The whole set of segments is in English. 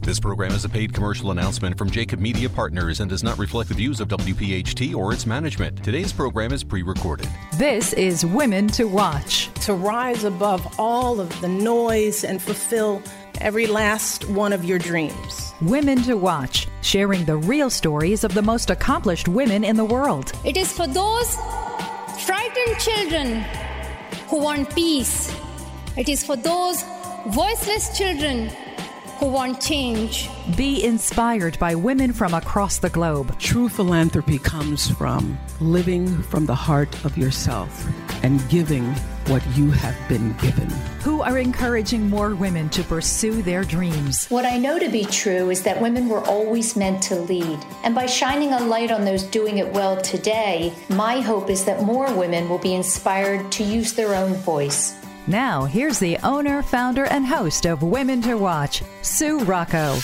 This program is a paid commercial announcement from Jacob Media Partners and does not reflect the views of WPHT or its management. Today's program is pre recorded. This is Women to Watch. To rise above all of the noise and fulfill every last one of your dreams. Women to Watch, sharing the real stories of the most accomplished women in the world. It is for those frightened children who want peace. It is for those voiceless children who want change. Be inspired by women from across the globe. True philanthropy comes from living from the heart of yourself and giving what you have been given. Who are encouraging more women to pursue their dreams. What I know to be true is that women were always meant to lead. And by shining a light on those doing it well today, my hope is that more women will be inspired to use their own voice. Now, here's the owner, founder, and host of Women to Watch, Sue Rocco.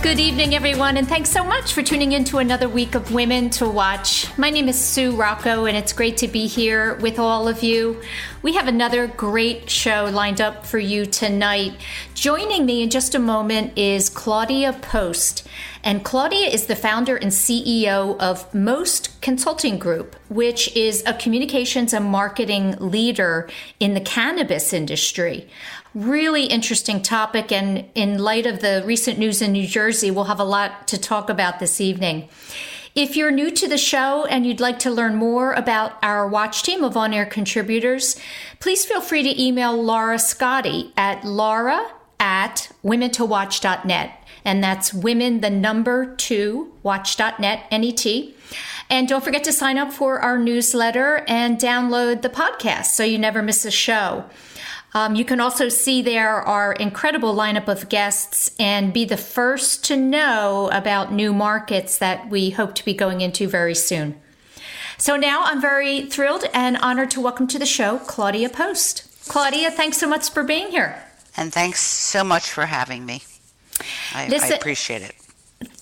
Good evening, everyone, and thanks so much for tuning in to another week of Women to Watch. My name is Sue Rocco, and it's great to be here with all of you. We have another great show lined up for you tonight. Joining me in just a moment is Claudia Post. And Claudia is the founder and CEO of Most Consulting Group, which is a communications and marketing leader in the cannabis industry. Really interesting topic. And in light of the recent news in New Jersey, we'll have a lot to talk about this evening. If you're new to the show and you'd like to learn more about our watch team of on air contributors, please feel free to email Laura Scotty at laura at womentowatch.net. And that's women, the number two, watch.net, N-E-T. And don't forget to sign up for our newsletter and download the podcast so you never miss a show. Um, you can also see there our incredible lineup of guests and be the first to know about new markets that we hope to be going into very soon. So now I'm very thrilled and honored to welcome to the show Claudia Post. Claudia, thanks so much for being here. And thanks so much for having me. I, Listen- I appreciate it.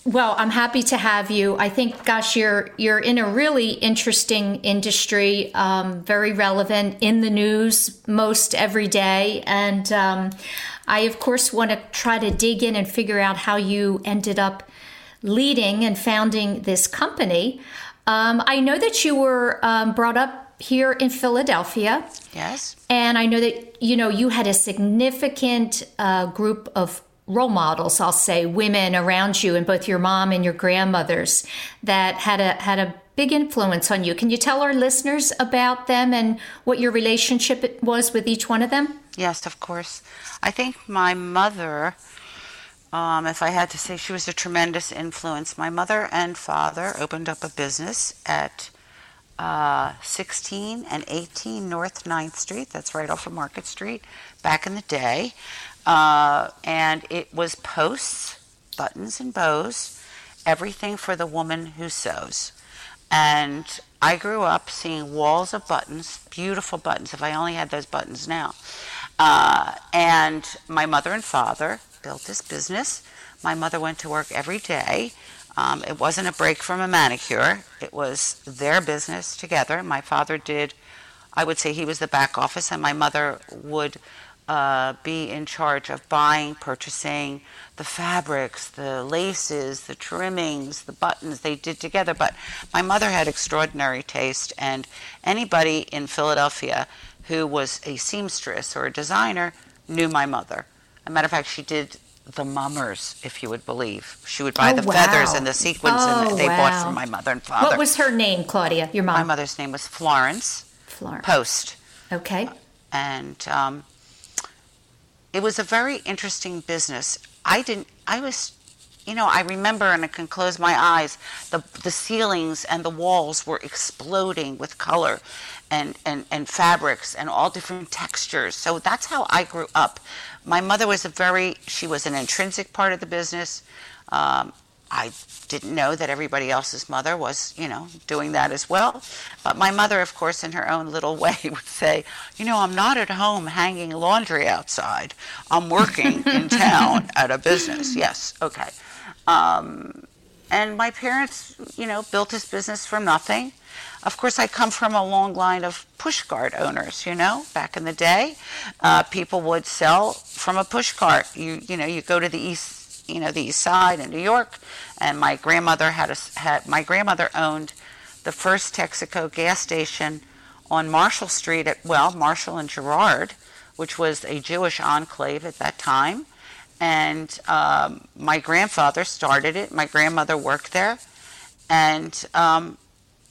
Well, I'm happy to have you. I think, gosh, you're you're in a really interesting industry, um, very relevant in the news most every day, and um, I, of course, want to try to dig in and figure out how you ended up leading and founding this company. Um, I know that you were um, brought up here in Philadelphia. Yes. And I know that you know you had a significant uh, group of role models. I'll say women around you, and both your mom and your grandmothers that had a had a big influence on you. Can you tell our listeners about them and what your relationship was with each one of them? Yes, of course. I think my mother, um, if I had to say, she was a tremendous influence. My mother and father opened up a business at uh, 16 and 18 North 9th Street. That's right off of Market Street back in the day. Uh, and it was posts, buttons, and bows, everything for the woman who sews. And I grew up seeing walls of buttons, beautiful buttons. If I only had those buttons now. Uh, and my mother and father built this business. My mother went to work every day. Um, it wasn't a break from a manicure. It was their business together. My father did, I would say he was the back office, and my mother would uh, be in charge of buying, purchasing the fabrics, the laces, the trimmings, the buttons they did together. But my mother had extraordinary taste, and anybody in Philadelphia who was a seamstress or a designer knew my mother. As a matter of fact, she did the mummers, if you would believe. She would buy Oh, the wow. feathers and the sequins Oh, and they bought wow. from my mother and father. What was her name, Claudia? Your mom. my mother's name was Florence Florence. Post. Okay. and um, it was a very interesting business. I didn't. I was, you know, I remember, and I can close my eyes. The the ceilings and the walls were exploding with color, and and and fabrics and all different textures. So that's how I grew up. My mother was a very. She was an intrinsic part of the business. Um, I didn't know that everybody else's mother was, you know, doing that as well. But my mother, of course, in her own little way, would say, you know, I'm not at home hanging laundry outside. I'm working in town at a business. Yes, okay. Um, and my parents, you know, built this business from nothing. Of course, I come from a long line of pushcart owners. You know, back in the day, uh, people would sell from a pushcart. You, you know, you go to the east, you know, the east side in New York, and my grandmother had a had my grandmother owned the first Texaco gas station on Marshall Street at well Marshall and Girard, which was a Jewish enclave at that time. And um, my grandfather started it. My grandmother worked there, and um,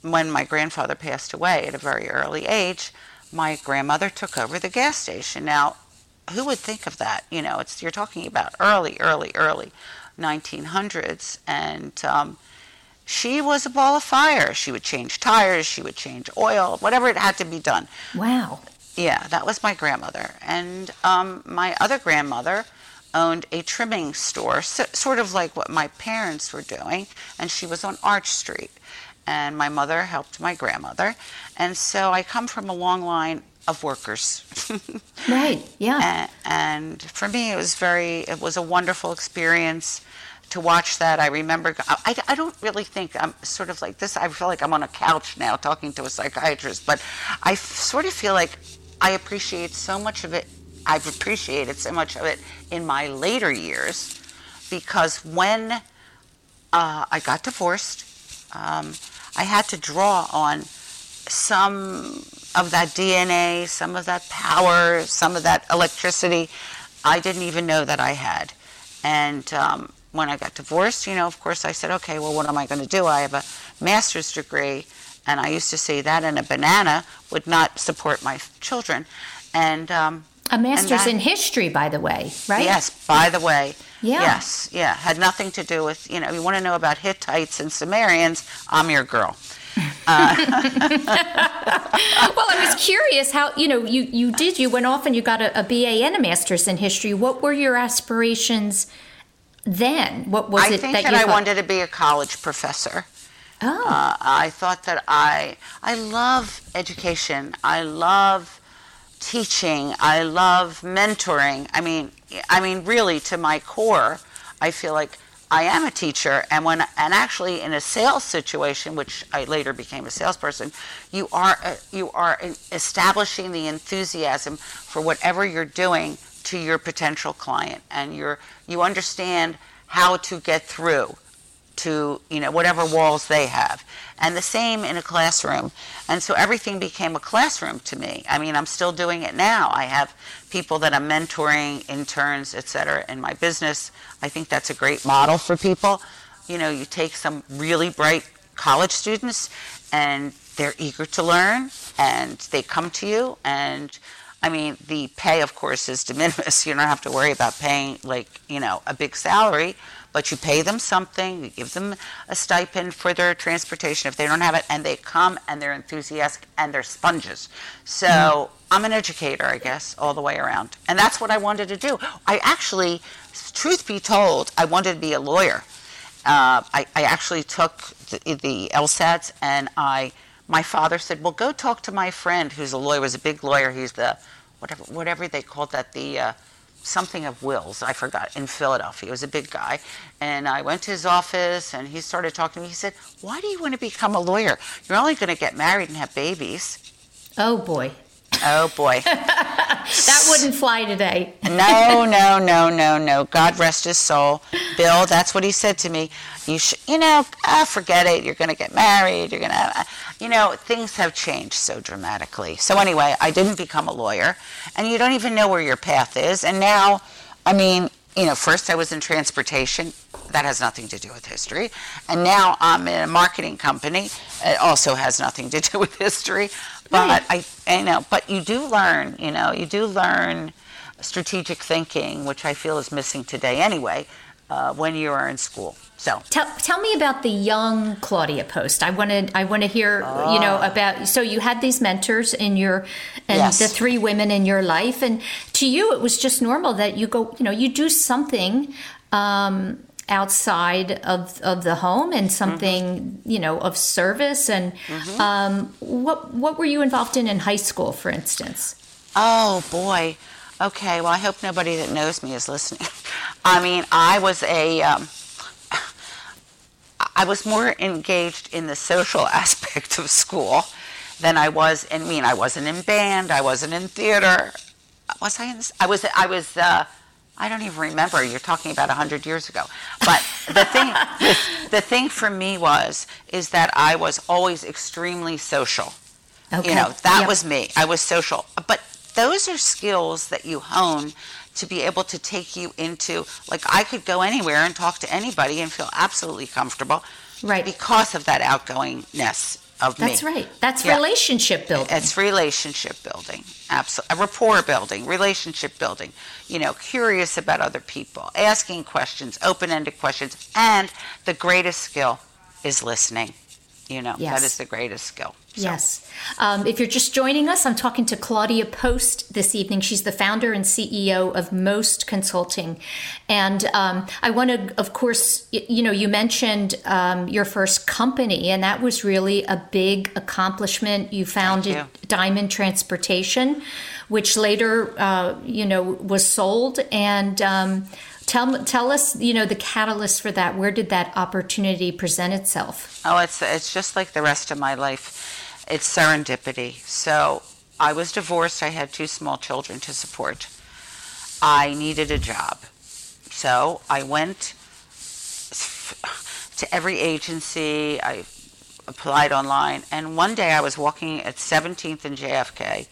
when my grandfather passed away at a very early age, my grandmother took over the gas station. Now, who would think of that? You know, it's you're talking about early, early, early 1900s, and um, she was a ball of fire. She would change tires, she would change oil, whatever it had to be done. Wow. Yeah, that was my grandmother. And um, my other grandmother owned a trimming store, so, sort of like what my parents were doing, and she was on Arch Street. And my mother helped my grandmother. And so I come from a long line of workers. Right. Yeah. and, and for me, it was very, it was a wonderful experience to watch that. I remember, I, I don't really think I'm sort of like this. I feel like I'm on a couch now talking to a psychiatrist, but I f- sort of feel like I appreciate so much of it. I've appreciated so much of it in my later years because when uh, I got divorced, um, I had to draw on some of that DNA, some of that power, some of that electricity I didn't even know that I had. And um, when I got divorced, you know, of course, I said, okay, well, what am I going to do? I have a master's degree, and I used to say that, and a banana would not support my children. And um, A master's that- in history, by the way, right? Yes, by the way. Yeah. Yes, yeah. Had nothing to do with, you know, you want to know about Hittites and Sumerians, I'm your girl. well, I was curious how you know you you did you went off and you got a, a BA and a master's in history. What were your aspirations then? What was I it think that, that, you I thought- wanted to be a college professor. Oh, Uh, I thought that I I love education. I love teaching. I love mentoring. I mean, I mean, really, to my core, I feel like I am a teacher. And when and actually in a sales situation, which I later became a salesperson, you are uh, you are establishing the enthusiasm for whatever you're doing to your potential client, and you're you understand how to get through to you know whatever walls they have. And the same in a classroom. And so everything became a classroom to me. I mean i'm still doing it now. I have people that i'm mentoring interns et cetera, in my business i think that's a great model for people you know you take some really bright college students and they're eager to learn and they come to you and I mean, the pay, of course, is de minimis. You don't have to worry about paying, like, you know, a big salary, but you pay them something, you give them a stipend for their transportation if they don't have it, and they come and they're enthusiastic and they're sponges. So mm. I'm an educator, I guess, all the way around. And that's what I wanted to do. I actually, truth be told, I wanted to be a lawyer. Uh, I, I actually took the, the LSATs and I my father said, "Well, go talk to my friend who's a lawyer. Was a big lawyer. He's the whatever whatever they called that the uh, something of wills. I forgot in Philadelphia. He was a big guy, and I went to his office and he started talking to me. He said, "Why do you want to become a lawyer? You're only going to get married and have babies." Oh boy. Oh boy. that wouldn't fly today. no, no, no, no, no. God rest his soul. Bill, that's what he said to me. You should, you know, ah, forget it. You're going to get married. You're going to, you know, things have changed so dramatically. So anyway, I didn't become a lawyer, and you don't even know where your path is. And now, I mean, you know, first I was in transportation. That has nothing to do with history. And now I'm in a marketing company. It also has nothing to do with history. But. I, I know, but you do learn, you know, you do learn strategic thinking, which I feel is missing today anyway, uh, when you are in school. So tell, tell me about the young Claudia Post. I want to I want to hear oh. you know ah. about. So you had these mentors in your and yes. the three women in your life, and to you it was just normal that you go you know you do something. Um, outside of, of the home and something mm-hmm. you know of service and mm-hmm. um, what what were you involved in in high school for instance oh boy okay well i hope nobody that knows me is listening i mean i was a um, I was more engaged in the social aspect of school than I was in I mean I wasn't in band I wasn't in theater was I in this? I was I was uh, I don't even remember. You're talking about 100 years ago. But the thing, the, thing for me was, is that I was always extremely social. Okay. You know, that yep. was me. I was social. But those are skills that you hone to be able to take you into, like, I could go anywhere and talk to anybody and feel absolutely comfortable. Right. Because of that outgoingness of That's me. right. That's yeah. relationship building. It's relationship building. Absolutely. Rapport building, relationship building. You know, curious about other people, asking questions, open ended questions. And the greatest skill is listening. You know, yes. that is the greatest skill. So. Yes. Um, if you're just joining us, I'm talking to Claudia Post this evening. She's the founder and CEO of Most Consulting. And um, I want to, of course, you know, you mentioned um, your first company, and that was really a big accomplishment. You founded you. Diamond Transportation, which later, uh, you know, was sold. And um, Tell tell us, you know, the catalyst for that. Where did that opportunity present itself? Oh, it's it's just like the rest of my life. It's serendipity. So I was divorced. I had two small children to support. I needed a job, so I went to every agency. I applied online, and one day I was walking at 17th and JFK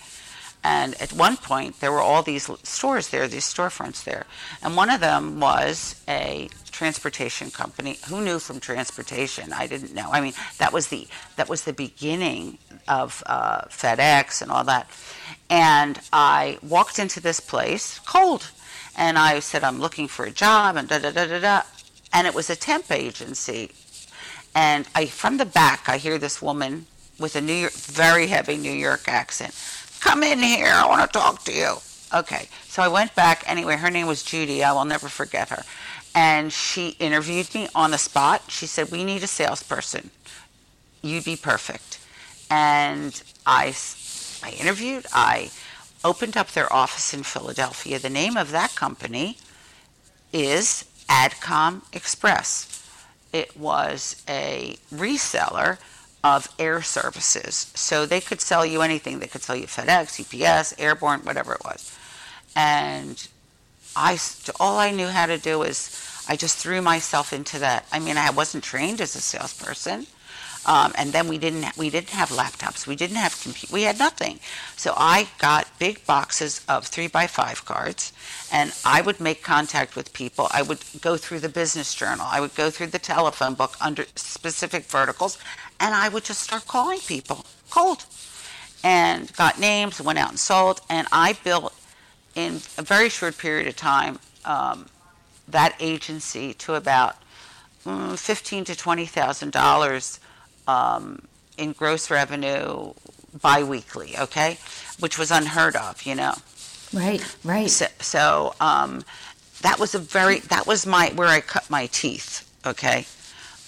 and at one point, there were all these stores there, these storefronts there. And one of them was a transportation company. Who knew from transportation? I didn't know. I mean, that was the that was the beginning of uh, FedEx and all that. And I walked into this place cold, and I said, "I'm looking for a job," and da da da da da. And it was a temp agency. And I, from the back, I hear this woman with a New York, very heavy New York accent Come in here. I want to talk to you. Okay. So I went back. Anyway, her name was Judy. I will never forget her. And she interviewed me on the spot. She said, We need a salesperson. You'd be perfect. And I, I interviewed. I opened up their office in Philadelphia. The name of that company is Adcom Express. It was a reseller of air services. So they could sell you anything. They could sell you FedEx, UPS, Airborne, whatever it was. And I, all I knew how to do was I just threw myself into that. I mean, I wasn't trained as a salesperson. Um, and then we didn't we didn't have laptops. We didn't have computer. We had nothing. So I got big boxes of three by five cards, and I would make contact with people. I would go through the business journal. I would go through the telephone book under specific verticals, and I would just start calling people cold. and got names, went out and sold, and I built in a very short period of time um, that agency to about mm, fifteen to twenty thousand dollars um, in gross revenue biweekly. Okay, which was unheard of, you know. Right, right. So, so um, that was a very that was my where I cut my teeth. Okay,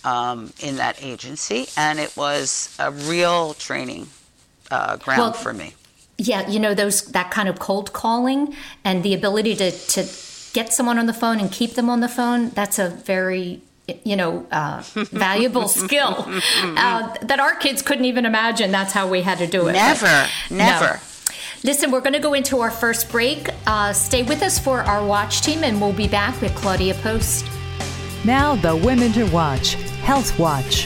um, in that agency, and it was a real training uh, ground Well, for me. Yeah, you know those that kind of cold calling and the ability to to get someone on the phone and keep them on the phone. That's a very you know uh, valuable skill uh, that our kids couldn't even imagine. That's how we had to do it. Never, But- never. No. Listen, we're going to go into our first break. Uh, stay with us for our watch team, and we'll be back with Claudia Post. Now, the Women to Watch Health Watch.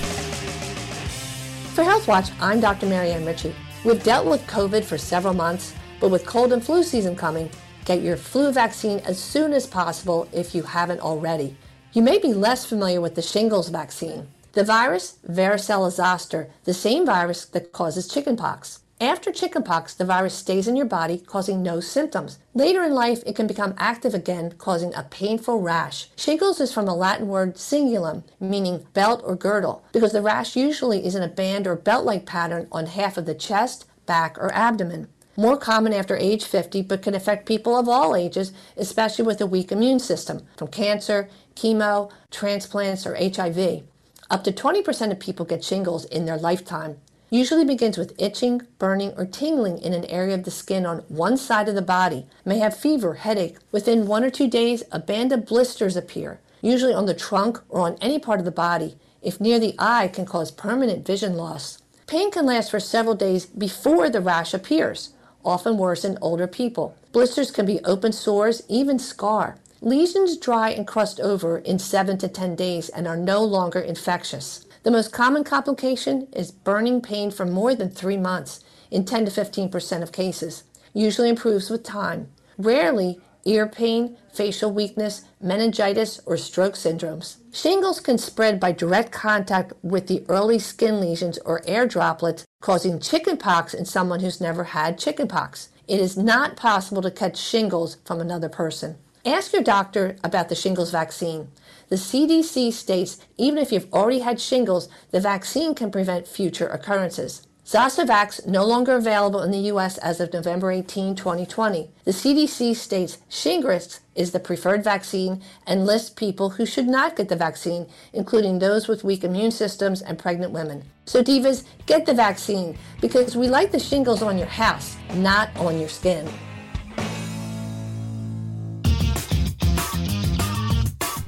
For Health Watch, I'm Dr. Marianne Ritchie. We've dealt with COVID for several months, but with cold and flu season coming, get your flu vaccine as soon as possible if you haven't already. You may be less familiar with the shingles vaccine. The virus, varicella zoster, the same virus that causes chickenpox. After chickenpox, the virus stays in your body, causing no symptoms. Later in life, it can become active again, causing a painful rash. Shingles is from the Latin word cingulum, meaning belt or girdle, because the rash usually is in a band or belt like pattern on half of the chest, back, or abdomen. More common after age 50, but can affect people of all ages, especially with a weak immune system, from cancer, chemo, transplants, or HIV. Up to 20% of people get shingles in their lifetime. Usually begins with itching, burning, or tingling in an area of the skin on one side of the body. May have fever, headache. Within one or two days, a band of blisters appear, usually on the trunk or on any part of the body. If near the eye, can cause permanent vision loss. Pain can last for several days before the rash appears, often worse in older people. Blisters can be open sores, even scar. Lesions dry and crust over in 7 to 10 days and are no longer infectious. The most common complication is burning pain for more than 3 months in 10 to 15% of cases. Usually improves with time. Rarely ear pain, facial weakness, meningitis, or stroke syndromes. Shingles can spread by direct contact with the early skin lesions or air droplets, causing chickenpox in someone who's never had chickenpox. It is not possible to catch shingles from another person. Ask your doctor about the shingles vaccine. The CDC states even if you've already had shingles, the vaccine can prevent future occurrences. Zostavax no longer available in the U.S. as of November 18, 2020. The CDC states Shingrix is the preferred vaccine and lists people who should not get the vaccine, including those with weak immune systems and pregnant women. So divas, get the vaccine because we like the shingles on your house, not on your skin.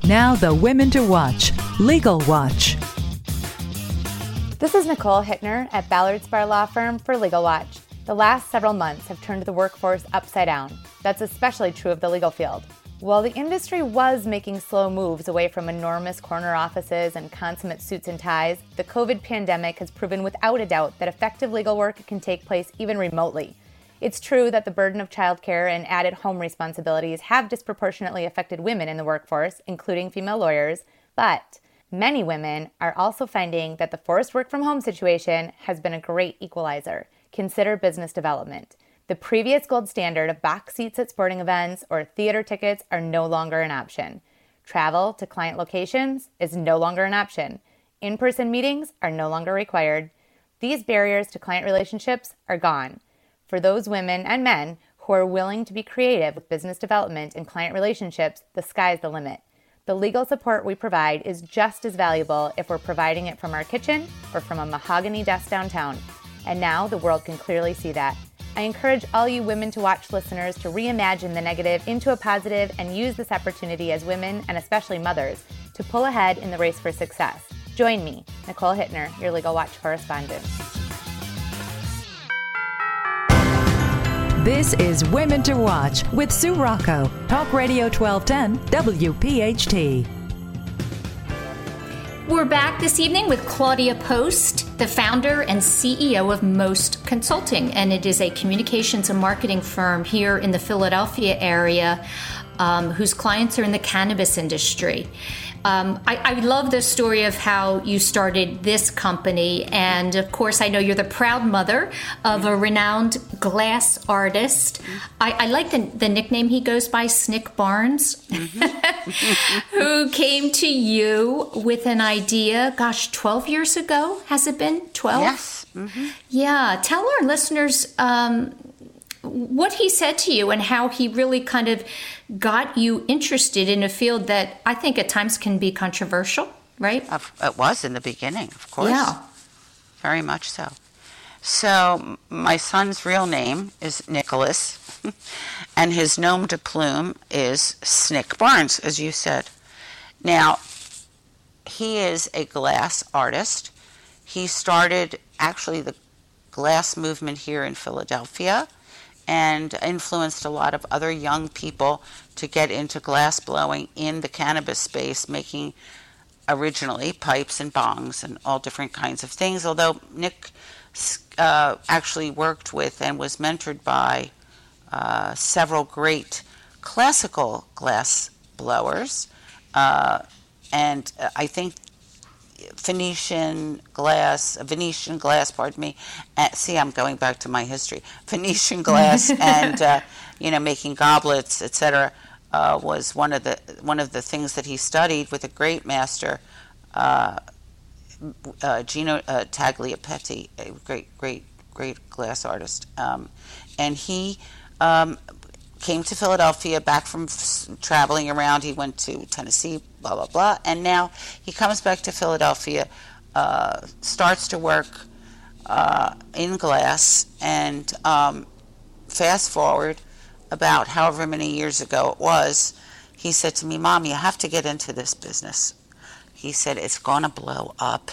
Now, the Women to Watch Legal Watch. This is Nicole Hittner at Ballard Spahr Law Firm for Legal Watch. The last several months have turned the workforce upside down. That's especially true of the legal field. While the industry was making slow moves away from enormous corner offices and consummate suits and ties, the COVID pandemic has proven without a doubt that effective legal work can take place even remotely. It's true that the burden of childcare and added home responsibilities have disproportionately affected women in the workforce, including female lawyers, but many women are also finding that the forced work from home situation has been a great equalizer. Consider business development. The previous gold standard of box seats at sporting events or theater tickets are no longer an option. Travel to client locations is no longer an option. In person meetings are no longer required. These barriers to client relationships are gone. For those women and men who are willing to be creative with business development and client relationships, the sky's the limit. The legal support we provide is just as valuable if we're providing it from our kitchen or from a mahogany desk downtown. And now the world can clearly see that. I encourage all you women to watch listeners to reimagine the negative into a positive and use this opportunity as women and especially mothers to pull ahead in the race for success. Join me, Nicole Hittner, your Legal Watch correspondent. This is Women to Watch with Sue Rocco, Talk Radio 1210, WPHT. We're back this evening with Claudia Post, the founder and CEO of Most Consulting, and it is a communications and marketing firm here in the Philadelphia area. Um, whose clients are in the cannabis industry. Um, I, I, love the story of how you started this company. And of course, I know you're the proud mother of a renowned glass artist. I, I like the, the, nickname he goes by, Snick Barnes, mm-hmm. who came to you with an idea, gosh, 12 years ago, has it been? 12? Yes. Mm-hmm. Yeah. Tell our listeners um, what he said to you and how he really kind of got you interested in a field that I think at times can be controversial, right? It was in the beginning, of course. Yeah. Very much so. So, my son's real name is Nicholas, and his nom de plume is Snick Barnes, as you said. Now, he is a glass artist. He started actually the glass movement here in Philadelphia and influenced a lot of other young people to get into glass blowing in the cannabis space, making originally pipes and bongs and all different kinds of things. Although Nick uh, actually worked with and was mentored by uh, several great classical glass blowers. Uh, and I think Phoenician glass, Venetian glass, pardon me. Uh, see, I'm going back to my history. Venetian glass and uh, you know making goblets, etc. Uh, was one of the one of the things that he studied with a great master, uh, uh, Lino uh, Tagliapietra, a great, great, great glass artist, um, and he um, came to Philadelphia back from traveling around. He went to Tennessee, blah, blah, blah. And now he comes back to Philadelphia, uh, starts to work uh, in glass, and um, fast forward about however many years ago it was, he said to me, Mom, you have to get into this business. He said, It's going to blow up,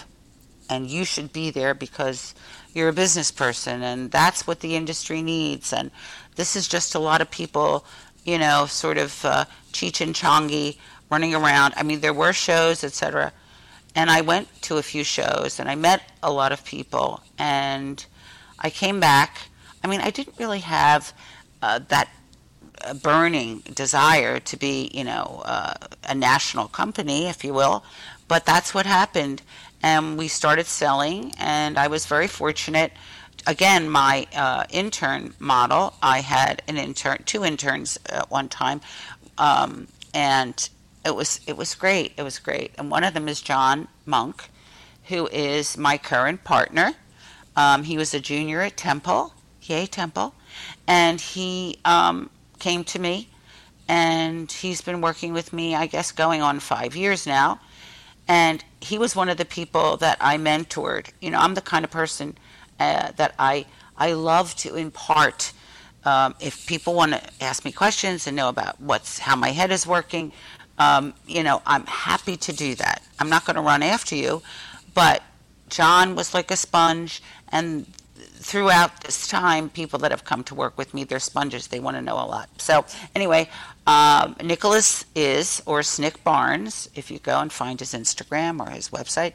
and you should be there because you're a business person, and that's what the industry needs. And this is just a lot of people, you know, sort of uh, Cheech and Chongy running around. I mean, there were shows, etc. And I went to a few shows and I met a lot of people. And I came back. I mean, I didn't really have uh, that uh, burning desire to be, you know, uh, a national company, if you will. But that's what happened. And we started selling, and I was very fortunate again, my uh, intern model, I had an intern, two interns at one time, um, and it was it was great. It was great. And one of them is John Monk, who is my current partner. Um, he was a junior at Temple, yay Temple, and he um, came to me, and he's been working with me, I guess, going on five years now. And he was one of the people that I mentored. You know, I'm the kind of person uh, that I I love to impart. Um, if people want to ask me questions and know about what's how my head is working, um, you know, I'm happy to do that. I'm not going to run after you, but John was like a sponge, and throughout this time, people that have come to work with me, they're sponges. They want to know a lot. So anyway, um, Nicholas is, or Snick Barnes, if you go and find his Instagram or his website,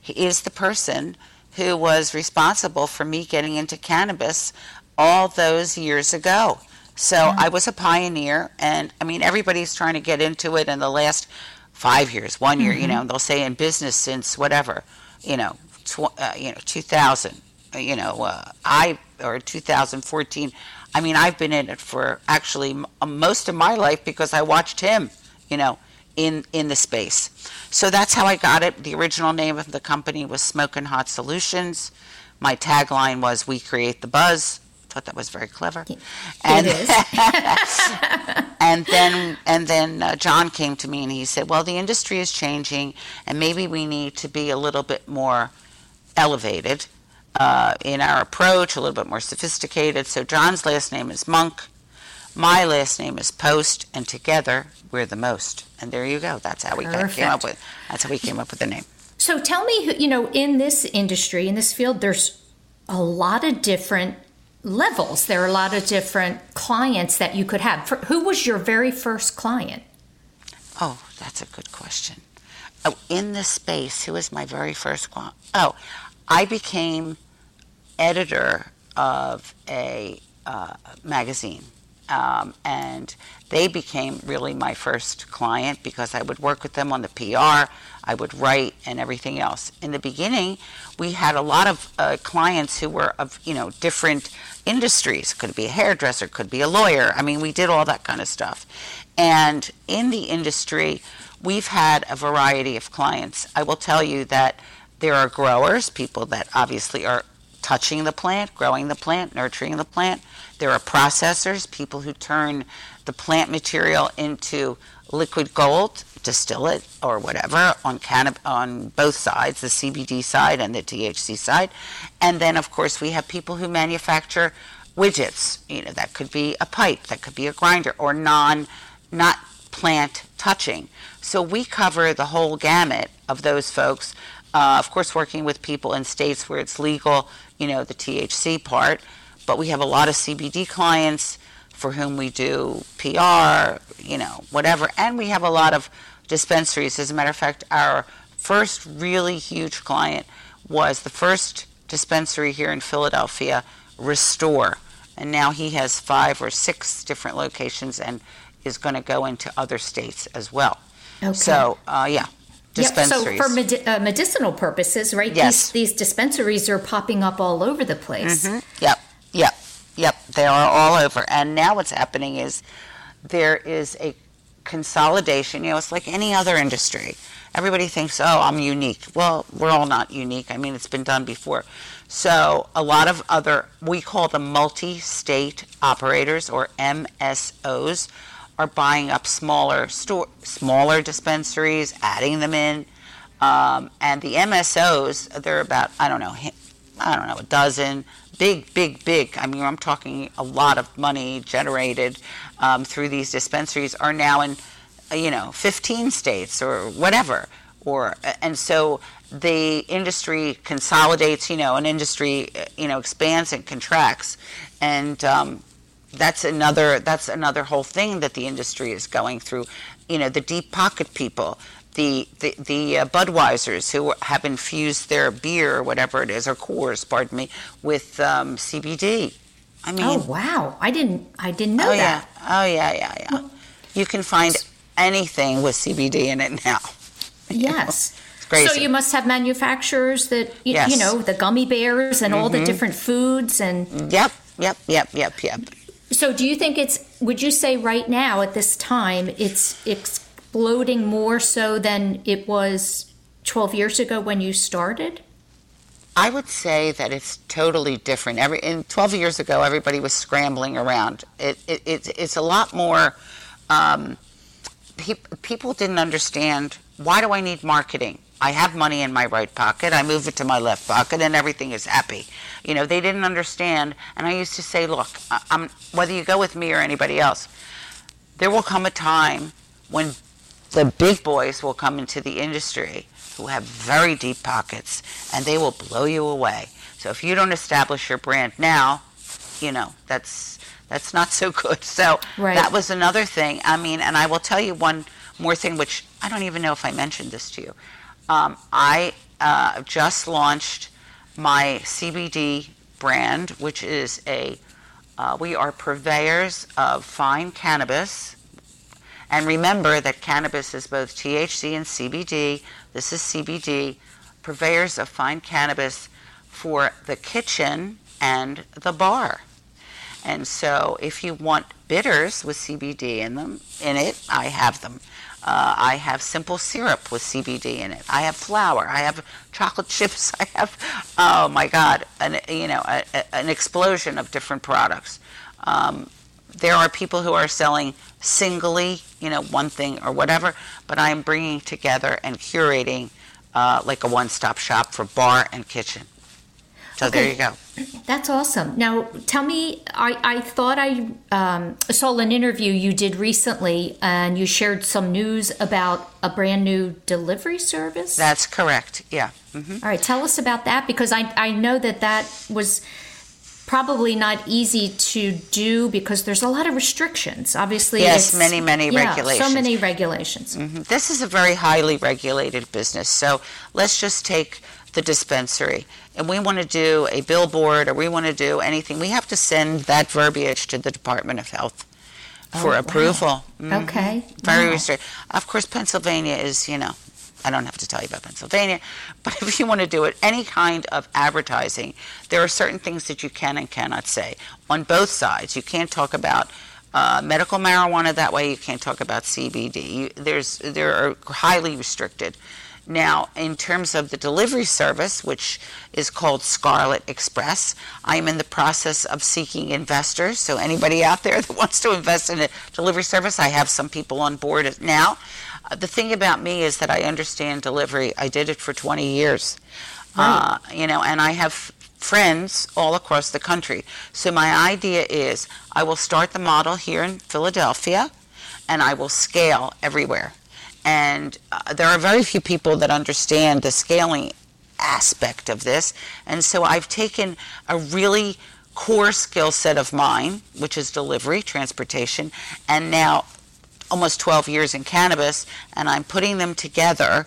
he is the person who was responsible for me getting into cannabis all those years ago. So mm-hmm. I was a pioneer, and I mean, everybody's trying to get into it in the last five years, one year, mm-hmm. you know, they'll say in business since whatever, you know, tw- uh, you know, 2000, uh, you know, uh, I, or 2014. I mean, I've been in it for actually m- most of my life because I watched him, you know, in in the space. So that's how I got it. The original name of the company was Smoking Hot Solutions. My tagline was "We create the buzz." Thought that was very clever. And, it is. and then and then uh, John came to me and he said, "Well, the industry is changing, and maybe we need to be a little bit more elevated." Uh, in our approach, a little bit more sophisticated. So John's last name is Monk. My last name is Post, and together we're the most. And there you go. That's how we came up with. That's how we came up with the name. So tell me, you know, in this industry, in this field, there's a lot of different levels. There are a lot of different clients that you could have. For, who was your very first client? Oh, that's a good question. Oh, in this space, who was my very first client? Oh, I became editor of a uh, magazine um, and they became really my first client because I would work with them on the PR, I would write, and everything else. In the beginning, we had a lot of uh, clients who were of you know different industries. Could be a hairdresser, could be a lawyer. I mean, we did all that kind of stuff. And in the industry, we've had a variety of clients. I will tell you that there are growers, people that obviously are touching the plant, growing the plant, nurturing the plant. There are processors, people who turn the plant material into liquid gold, distill it or whatever on cannab- on both sides, the CBD side and the THC side. And then of course we have people who manufacture widgets. You know, that could be a pipe, that could be a grinder or non not plant touching. So we cover the whole gamut of those folks. Uh, of course, working with people in states where it's legal, you know, the THC part, but we have a lot of CBD clients for whom we do PR, you know, whatever. And we have a lot of dispensaries. As a matter of fact, our first really huge client was the first dispensary here in Philadelphia, Restore. And now he has five or six different locations and is going to go into other states as well. Okay. So, uh, yeah, dispensaries. Yep. So for medi- uh, medicinal purposes, right? Yes. These, these dispensaries are popping up all over the place. Mhm. Yep, yep, yep. They are all over. And now what's happening is there is a consolidation. You know, it's like any other industry. Everybody thinks, oh, I'm unique. Well, we're all not unique. I mean, it's been done before. So a lot of other, we call them multi-state operators or MSOs, are buying up smaller store, smaller dispensaries, adding them in. Um, and the MSOs, they're about, I don't know, I don't know, a dozen, big, big, big. I mean, I'm talking a lot of money generated um, through these dispensaries are now in, uh, you know, 15 states or whatever. Or and so the industry consolidates. You know, an industry, uh, you know, expands and contracts, and um, that's another that's another whole thing that the industry is going through. You know, the deep pocket people, the the, the uh, Budweisers who have infused their beer or whatever it is, or Coors, pardon me, with um, CBD. I mean, oh wow! I didn't I didn't know oh that. yeah, oh yeah, yeah, yeah. You can find anything with CBD in it now. Yes. It's crazy. So you must have manufacturers that you, Yes. you know the gummy bears and all the Mhm. different foods and. Yep, yep, yep, yep, yep. So do you think it's? Would you say right now at this time it's exploding more so than it was 12 years ago when you started? I would say that it's totally different. Every in 12 years ago, everybody was scrambling around. It, it, it's it's a lot more. Um, peop people didn't understand why do I need marketing? I have money in my right pocket. I move it to my left pocket, and everything is happy. You know, they didn't understand. And I used to say, look, I'm, whether you go with me or anybody else, there will come a time when the big boys will come into the industry who have very deep pockets and they will blow you away. So if you don't establish your brand now, you know, that's that's not so good. So Right. that was another thing. I mean, and I will tell you one more thing which I don't even know if I mentioned this to you. Um, I uh, just launched my CBD brand, which is a uh, we are purveyors of fine cannabis. And remember that cannabis is both THC and CBD. This is CBD. Purveyors of fine cannabis for the kitchen and the bar. And so if you want bitters with CBD in them, in it, I have them. Uh, I have simple syrup with CBD in it. I have flour. I have chocolate chips. I have, oh my God, an, you know, a, a- an explosion of different products. Um, there are people who are selling singly, you know, one thing or whatever, but I'm bringing together and curating uh, like a one-stop shop for bar and kitchen. So there you go. That's awesome. Now, tell me, I, I thought I um, saw an interview you did recently and you shared some news about a brand new delivery service. That's correct. Yeah. hmm All right, tell us about that because I, I know that that was probably not easy to do because there's a lot of restrictions. Obviously, Yes, many, many yeah, regulations. So many regulations. Mhm. This is a very highly regulated business. So let's just take the dispensary. And we want to do a billboard or we want to do anything. We have to send that verbiage to the Department of Health. for Oh, approval. wow. Mhm. Okay. Very Wow. restricted. Of course, Pennsylvania is, you know, I don't have to tell you about Pennsylvania, but if you want to do it, any kind of advertising, there are certain things that you can and cannot say on both sides. You can't talk about uh, medical marijuana that way. You can't talk about CBD. You, there's there are highly restricted. Now, in terms of the delivery service, which is called Scarlet Express, I'm in the process of seeking investors. So, anybody out there that wants to invest in a delivery service, I have some people on board now. Uh, the thing about me is that I understand delivery. I did it for 20 years. Uh, you know, and I have friends all across the country. So, my idea is I will start the model here in Philadelphia and I will scale everywhere. And uh, there are very few people that understand the scaling aspect of this. And so I've taken a really core skill set of mine, which is delivery, transportation, and now almost 12 years in cannabis, and I'm putting them together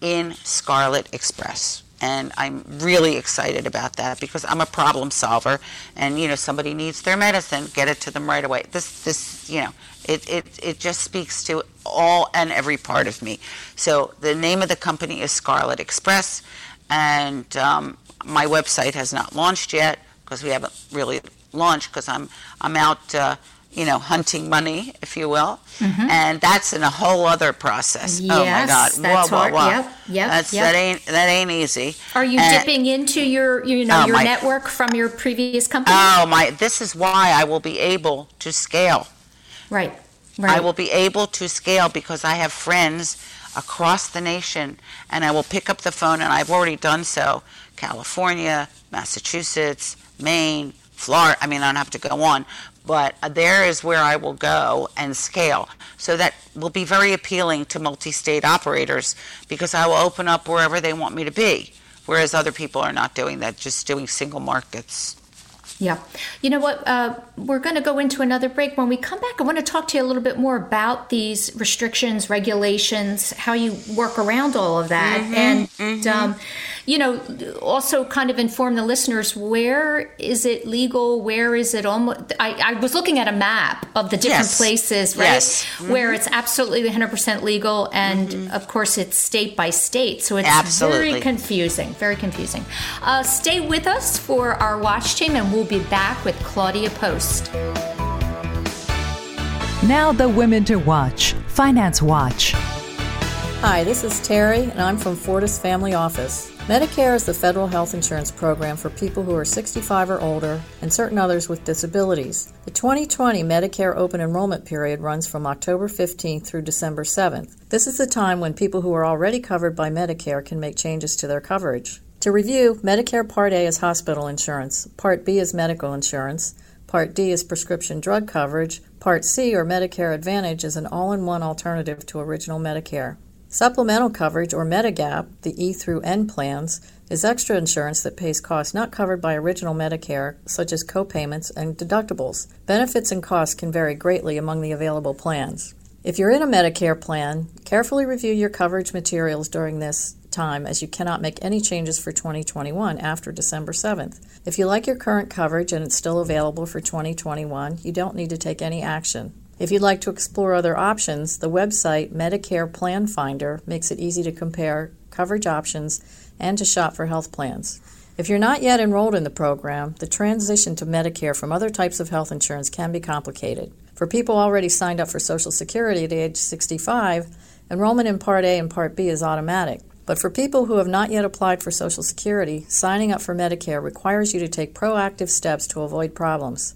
in Scarlet Express. And I'm really excited about that because I'm a problem solver, and you know somebody needs their medicine, get it to them right away. This, this, you know, it, it, it just speaks to all and every part of me. So the name of the company is Scarlet Express, and um, my website has not launched yet because we haven't really launched because I'm I'm out. Uh, you know, hunting money, if you will, Mhm. and that's in a whole other process. oh my God! that's whoa, whoa, hard. whoa! Yep, yep, That's yep. that ain't that ain't easy. Are you And- dipping into your, you know, Oh, your my- network from your previous company? Oh my! This is why I will be able to scale. right. Right. I will be able to scale because I have friends across the nation, and I will pick up the phone, and I've already done so. California, Massachusetts, Maine, Florida. I mean, I don't have to go on, but there is where I will go and scale. So that will be very appealing to multi-state operators because I will open up wherever they want me to be, whereas other people are not doing that, just doing single markets. Yeah. You know what? Uh, we're going to go into another break. When we come back, I want to talk to you a little bit more about these restrictions, regulations, how you work around all of that. Mhm, and, Um, you know, also kind of inform the listeners where is it legal? Where is it almost? I, I was looking at a map of the different Yes. places, right? Yes. Where Mhm. it's absolutely 100% legal. And of course, it's state by state. So it's Absolutely. very confusing, very confusing. Uh, stay with us for our watch team, and we'll be back with Claudia Post. Now, the Women to Watch Finance Watch. Hi, this is Terry, and I'm from Fortis Family Office. Medicare is the federal health insurance program for people who are 65 or older and certain others with disabilities. The 2020 Medicare open enrollment period runs from October 15th through December 7th. This is the time when people who are already covered by Medicare can make changes to their coverage. To review, Medicare Part A is hospital insurance, Part B is medical insurance, Part D is prescription drug coverage, Part C or Medicare Advantage is an all in one alternative to original Medicare. Supplemental coverage, or Medigap, the E through N plans, is extra insurance that pays costs not covered by original Medicare, such as copayments and deductibles. Benefits and costs can vary greatly among the available plans. If you're in a Medicare plan, carefully review your coverage materials during this time as you cannot make any changes for 2021 after December 7th. If you like your current coverage and it's still available for 2021, you don't need to take any action. If you'd like to explore other options, the website Medicare Plan Finder makes it easy to compare coverage options and to shop for health plans. If you're not yet enrolled in the program, the transition to Medicare from other types of health insurance can be complicated. For people already signed up for Social Security at age 65, enrollment in Part A and Part B is automatic. But for people who have not yet applied for Social Security, signing up for Medicare requires you to take proactive steps to avoid problems.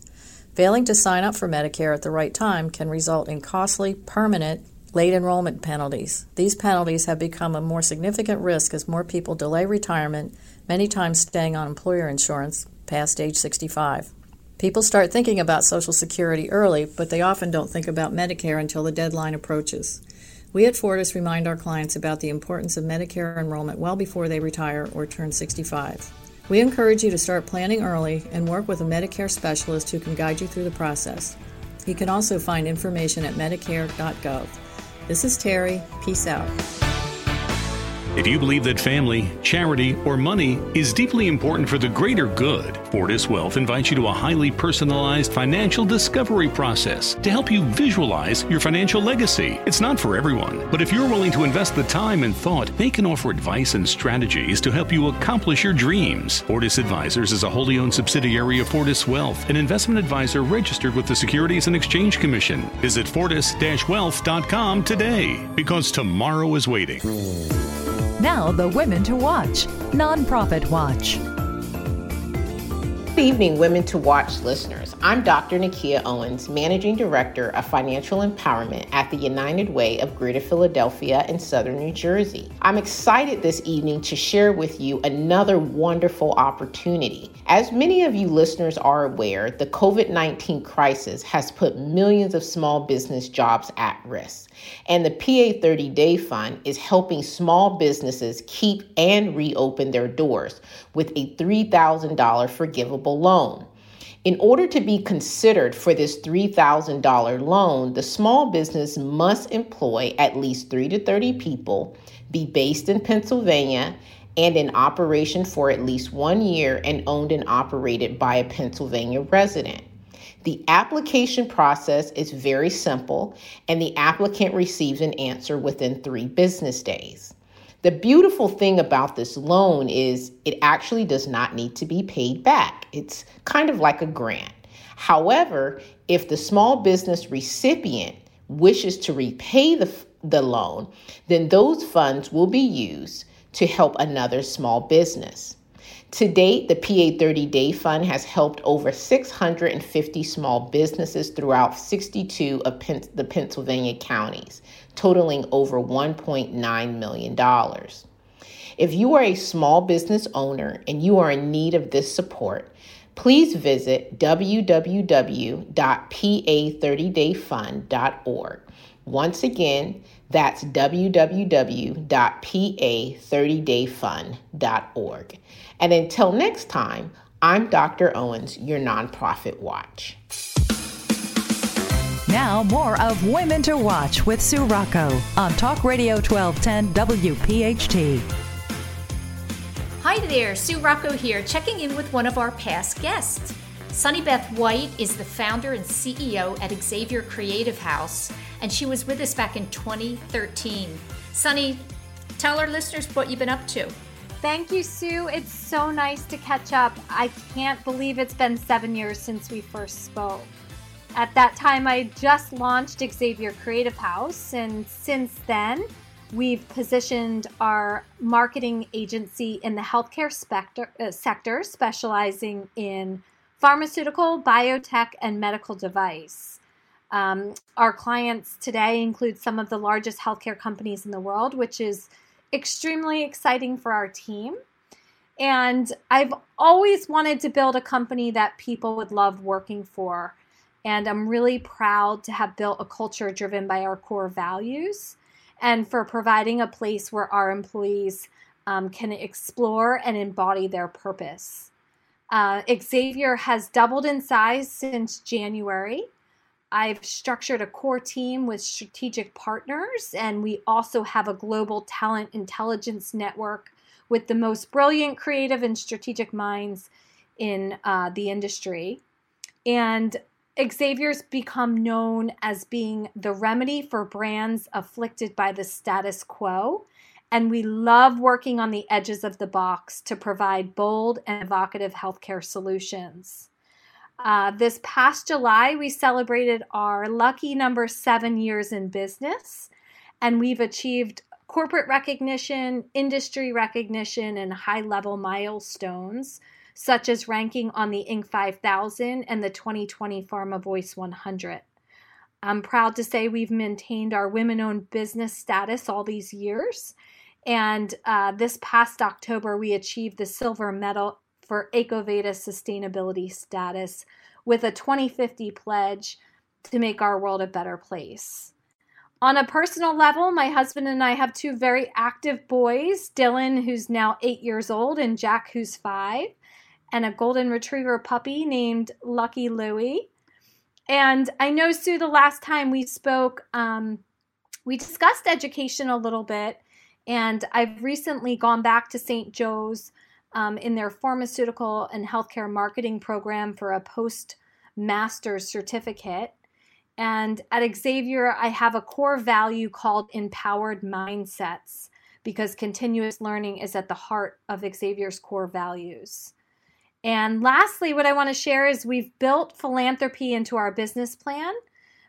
Failing to sign up for Medicare at the right time can result in costly, permanent, late enrollment penalties. These penalties have become a more significant risk as more people delay retirement, many times staying on employer insurance past age 65. People start thinking about Social Security early, but they often don't think about Medicare until the deadline approaches. We at Fortis remind our clients about the importance of Medicare enrollment well before they retire or turn 65. We encourage you to start planning early and work with a Medicare specialist who can guide you through the process. You can also find information at Medicare.gov. This is Terry. Peace out. If you believe that family, charity, or money is deeply important for the greater good, Fortis Wealth invites you to a highly personalized financial discovery process to help you visualize your financial legacy. It's not for everyone, but if you're willing to invest the time and thought, they can offer advice and strategies to help you accomplish your dreams. Fortis Advisors is a wholly owned subsidiary of Fortis Wealth, an investment advisor registered with the Securities and Exchange Commission. Visit fortis-wealth.com today because tomorrow is waiting. Now, the Women to Watch, Nonprofit Watch. Good evening, Women to Watch listeners. I'm Dr. Nakia Owens, Managing Director of Financial Empowerment at the United Way of Greater Philadelphia and Southern New Jersey. I'm excited this evening to share with you another wonderful opportunity. As many of you listeners are aware, the COVID 19 crisis has put millions of small business jobs at risk. And the PA 30 Day Fund is helping small businesses keep and reopen their doors with a $3,000 forgivable loan. In order to be considered for this $3,000 loan, the small business must employ at least 3 to 30 people, be based in Pennsylvania, and in operation for at least one year and owned and operated by a Pennsylvania resident. The application process is very simple, and the applicant receives an answer within three business days. The beautiful thing about this loan is it actually does not need to be paid back. It's kind of like a grant. However, if the small business recipient wishes to repay the, the loan, then those funds will be used to help another small business. To date, the PA 30 Day Fund has helped over 650 small businesses throughout 62 of Pen- the Pennsylvania counties, totaling over $1.9 million. If you are a small business owner and you are in need of this support, please visit www.pa30dayfund.org. Once again, that's www.pa30dayfund.org. And until next time, I'm Dr. Owens, your nonprofit watch. Now, more of Women to Watch with Sue Rocco on Talk Radio 1210 WPHT. Hi there, Sue Rocco here, checking in with one of our past guests. Sunny Beth White is the founder and CEO at Xavier Creative House, and she was with us back in 2013. Sunny, tell our listeners what you've been up to. Thank you, Sue. It's so nice to catch up. I can't believe it's been seven years since we first spoke. At that time, I just launched Xavier Creative House, and since then, we've positioned our marketing agency in the healthcare uh, sector, specializing in pharmaceutical, biotech, and medical device. Um, our clients today include some of the largest healthcare companies in the world, which is extremely exciting for our team. And I've always wanted to build a company that people would love working for. And I'm really proud to have built a culture driven by our core values and for providing a place where our employees um, can explore and embody their purpose. Uh, Xavier has doubled in size since January. I've structured a core team with strategic partners, and we also have a global talent intelligence network with the most brilliant creative and strategic minds in uh, the industry. And Xavier's become known as being the remedy for brands afflicted by the status quo. And we love working on the edges of the box to provide bold and evocative healthcare solutions. Uh, this past July, we celebrated our lucky number seven years in business, and we've achieved corporate recognition, industry recognition, and high level milestones, such as ranking on the Inc. 5000 and the 2020 Pharma Voice 100. I'm proud to say we've maintained our women owned business status all these years. And uh, this past October, we achieved the silver medal for EcoVadis sustainability status with a 2050 pledge to make our world a better place. On a personal level, my husband and I have two very active boys Dylan, who's now eight years old, and Jack, who's five, and a golden retriever puppy named Lucky Louie. And I know, Sue, the last time we spoke, um, we discussed education a little bit And I've recently gone back to St. Joe's um, in their pharmaceutical and healthcare marketing program for a post master's certificate. And at Xavier, I have a core value called empowered mindsets because continuous learning is at the heart of Xavier's core values. And lastly, what I want to share is we've built philanthropy into our business plan.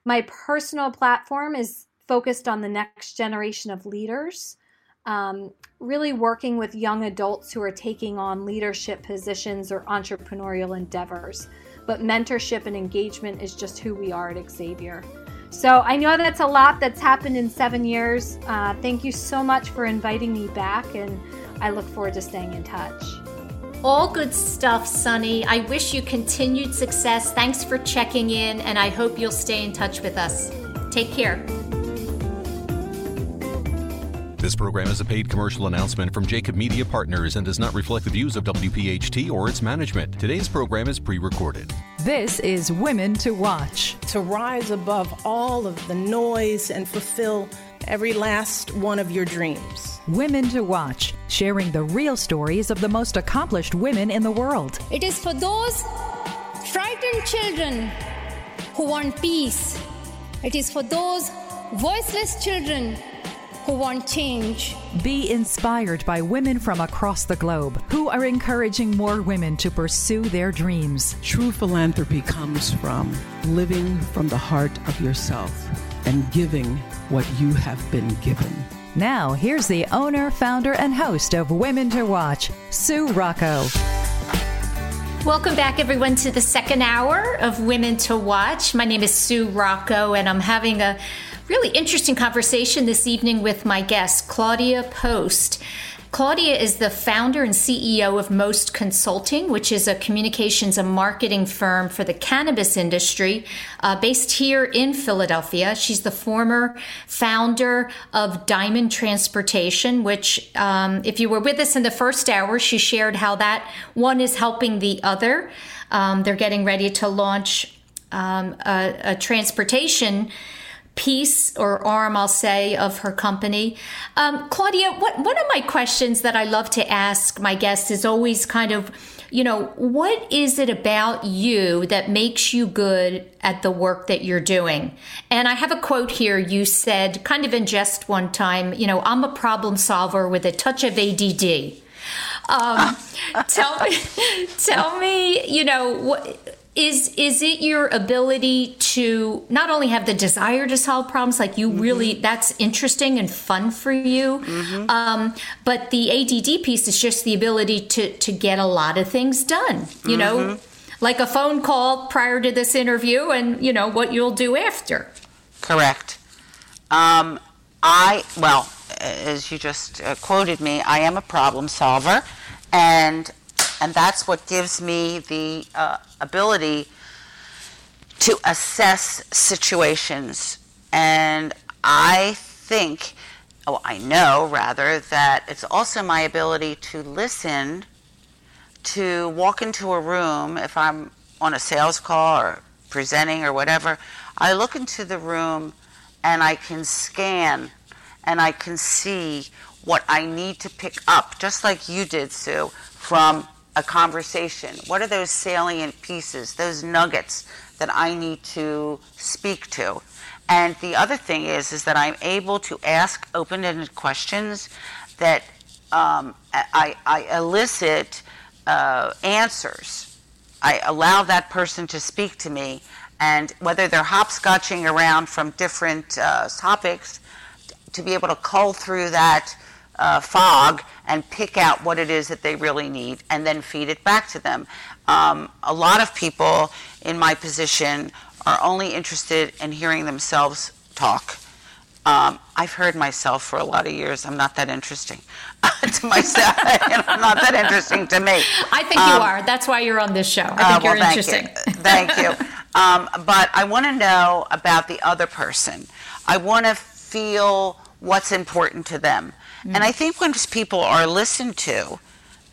My personal platform is focused on the next generation of leaders, um, really working with young adults who are taking on leadership positions or entrepreneurial endeavors. But mentorship and engagement is just who we are at Xavier. So I know that's a lot that's happened in seven years. Uh, thank you so much for inviting me back, and I look forward to staying in touch. All good stuff, Sunny. I wish you continued success. Thanks for checking in, and I hope you'll stay in touch with us. Take care. This program is a paid commercial announcement from Jacob Media Partners and does not reflect the views of WPHT or its management. Today's program is pre recorded. This is Women to Watch. To rise above all of the noise and fulfill every last one of your dreams. Women to Watch, sharing the real stories of the most accomplished women in the world. It is for those frightened children who want peace. It is for those voiceless children who want change. Be inspired by women from across the globe who are encouraging more women to pursue their dreams. True philanthropy comes from living from the heart of yourself and giving what you have been given. Now, here's the owner, founder, and host of Women to Watch, Sue Rocco. Welcome back, everyone, to the second hour of Women to Watch. My name is Sue Rocco, and I'm having a really interesting conversation this evening with my guest, Claudia Post. Claudia is the founder and CEO of Most Consulting, which is a communications and marketing firm for the cannabis industry uh, based here in Philadelphia. She's the former founder of Diamond Transportation, which, um, if you were with us in the first hour, she shared how that one is helping the other. Um, they're getting ready to launch um, a, a transportation piece or arm, I'll say, of her company. Um, Claudia, what, one of my questions that I love to ask my guests is always kind of, you know, what is it about you that makes you good at the work that you're doing? And I have a quote here. You said, kind of in jest one time, you know, I'm a problem solver with a touch of ADD. Um, tell me, tell me, you know, what is is it your ability to not only have the desire to solve problems like you mm-hmm. really that's interesting and fun for you mm-hmm. um, but the ADD piece is just the ability to to get a lot of things done you mm-hmm. know like a phone call prior to this interview and you know what you'll do after correct um, i well as you just uh, quoted me i am a problem solver and and that's what gives me the uh, ability to assess situations. And I think, oh, I know rather, that it's also my ability to listen, to walk into a room if I'm on a sales call or presenting or whatever. I look into the room and I can scan and I can see what I need to pick up, just like you did, Sue, from a conversation? What are those salient pieces, those nuggets that I need to speak to? And the other thing is, is that I'm able to ask open-ended questions that um, I, I, elicit uh, answers. I allow that person to speak to me, and whether they're hopscotching around from different uh, topics, to be able to cull through that uh, fog and pick out what it is that they really need and then feed it back to them. Um, a lot of people in my position are only interested in hearing themselves talk. Um, I've heard myself for a lot of years. I'm not that interesting to myself. I'm not that interesting to me. I think um, you are. That's why you're on this show. I think uh, well, you're thank interesting. You. thank you. Um, but I want to know about the other person. I want to feel what's important to them. Mm. And I think when people are listened to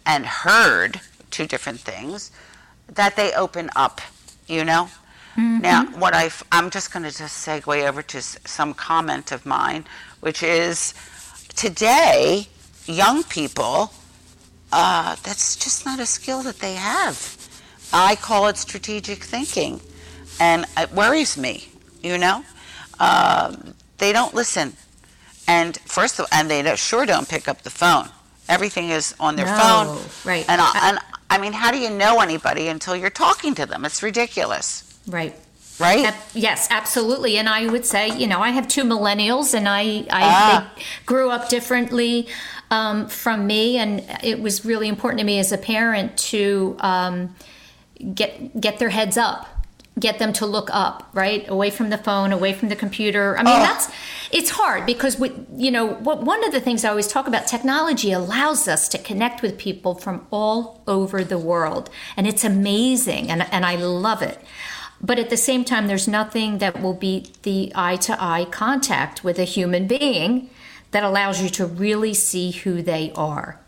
and heard, two different things, that they open up, you know? Mm-hmm. Now, what I I'm just going to just segue over to some comment of mine, which is today, young people, uh, that's just not a skill that they have. I call it strategic thinking, and it worries me. You know, um, they don't listen, and first of all, and they sure don't pick up the phone. Everything is on their No, phone, right. And I, and I mean, how do you know anybody until you're talking to them? It's ridiculous. Right. Right? Ab- yes, absolutely. And I would say, you know, I have two millennials, and I, I Ah. they grew up differently um, from me, and it was really important to me as a parent to um, get get their heads up, get them to look up, right, away from the phone, away from the computer. I mean, Oh. that's it's hard because we, you know, what one of the things I always talk about, technology allows us to connect with people from all over the world, and it's amazing, and and I love it. But at the same time, there's nothing that will beat the eye to eye contact with a human being that allows you to really see who they are.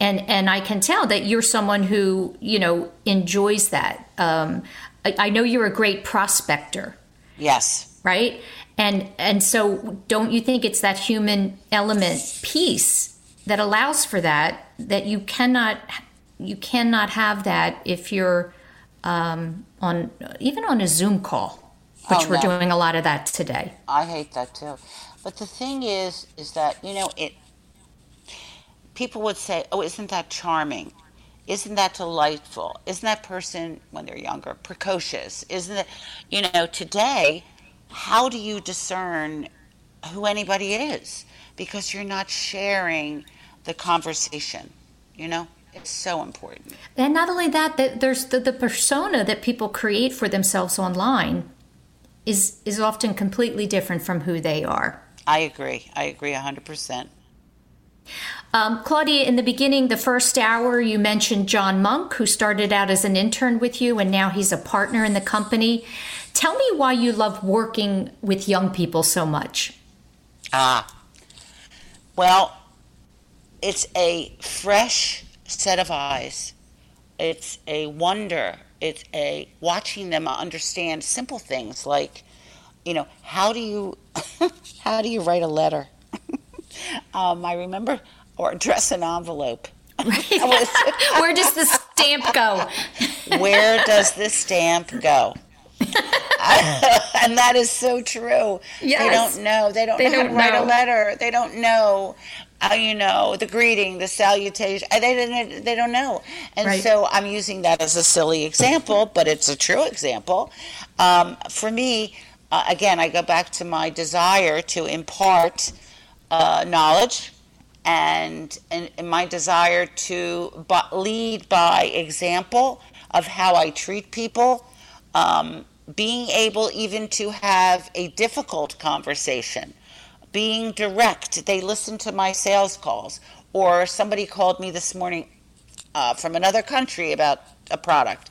And and I can tell that you're someone who you know enjoys that. Um, I, I know you're a great prospector, Yes. right? And and so don't you think it's that human element piece that allows for that that you cannot you cannot have that if you're um, on even on a Zoom call, which Oh, we're doing a lot of that today. I hate that too. But the thing is, is that you know it. People would say, "Oh, isn't that charming? Isn't that delightful? Isn't that person when they're younger precocious? Isn't it? You know, today, how do you discern who anybody is because you're not sharing the conversation? You know, it's so important. And not only that, that there's the, the persona that people create for themselves online is is often completely different from who they are. I agree. I agree hundred percent. Um, Claudia, in the beginning, the first hour, you mentioned John Monk, who started out as an intern with you and now he's a partner in the company. Tell me why you love working with young people so much. Ah. Well, it's a fresh set of eyes. It's a wonder. It's a watching them understand simple things like, you know, how do you how do you write a letter? um, I remember or address an envelope. Where does the stamp go? Where does the stamp go? and that is so true. They don't know. They don't They know don't to write know. a letter. They don't know, uh, you know, the greeting, the salutation. uh, They don't. They don't know. And Right. so I'm using that as a silly example, but it's a true example. Um, for me, uh, again, I go back to my desire to impart uh, knowledge and, and and my desire to lead by example of how I treat people, um, being able even to have a difficult conversation, being direct. They listen to my sales calls, or somebody called me this morning uh, from another country about a product,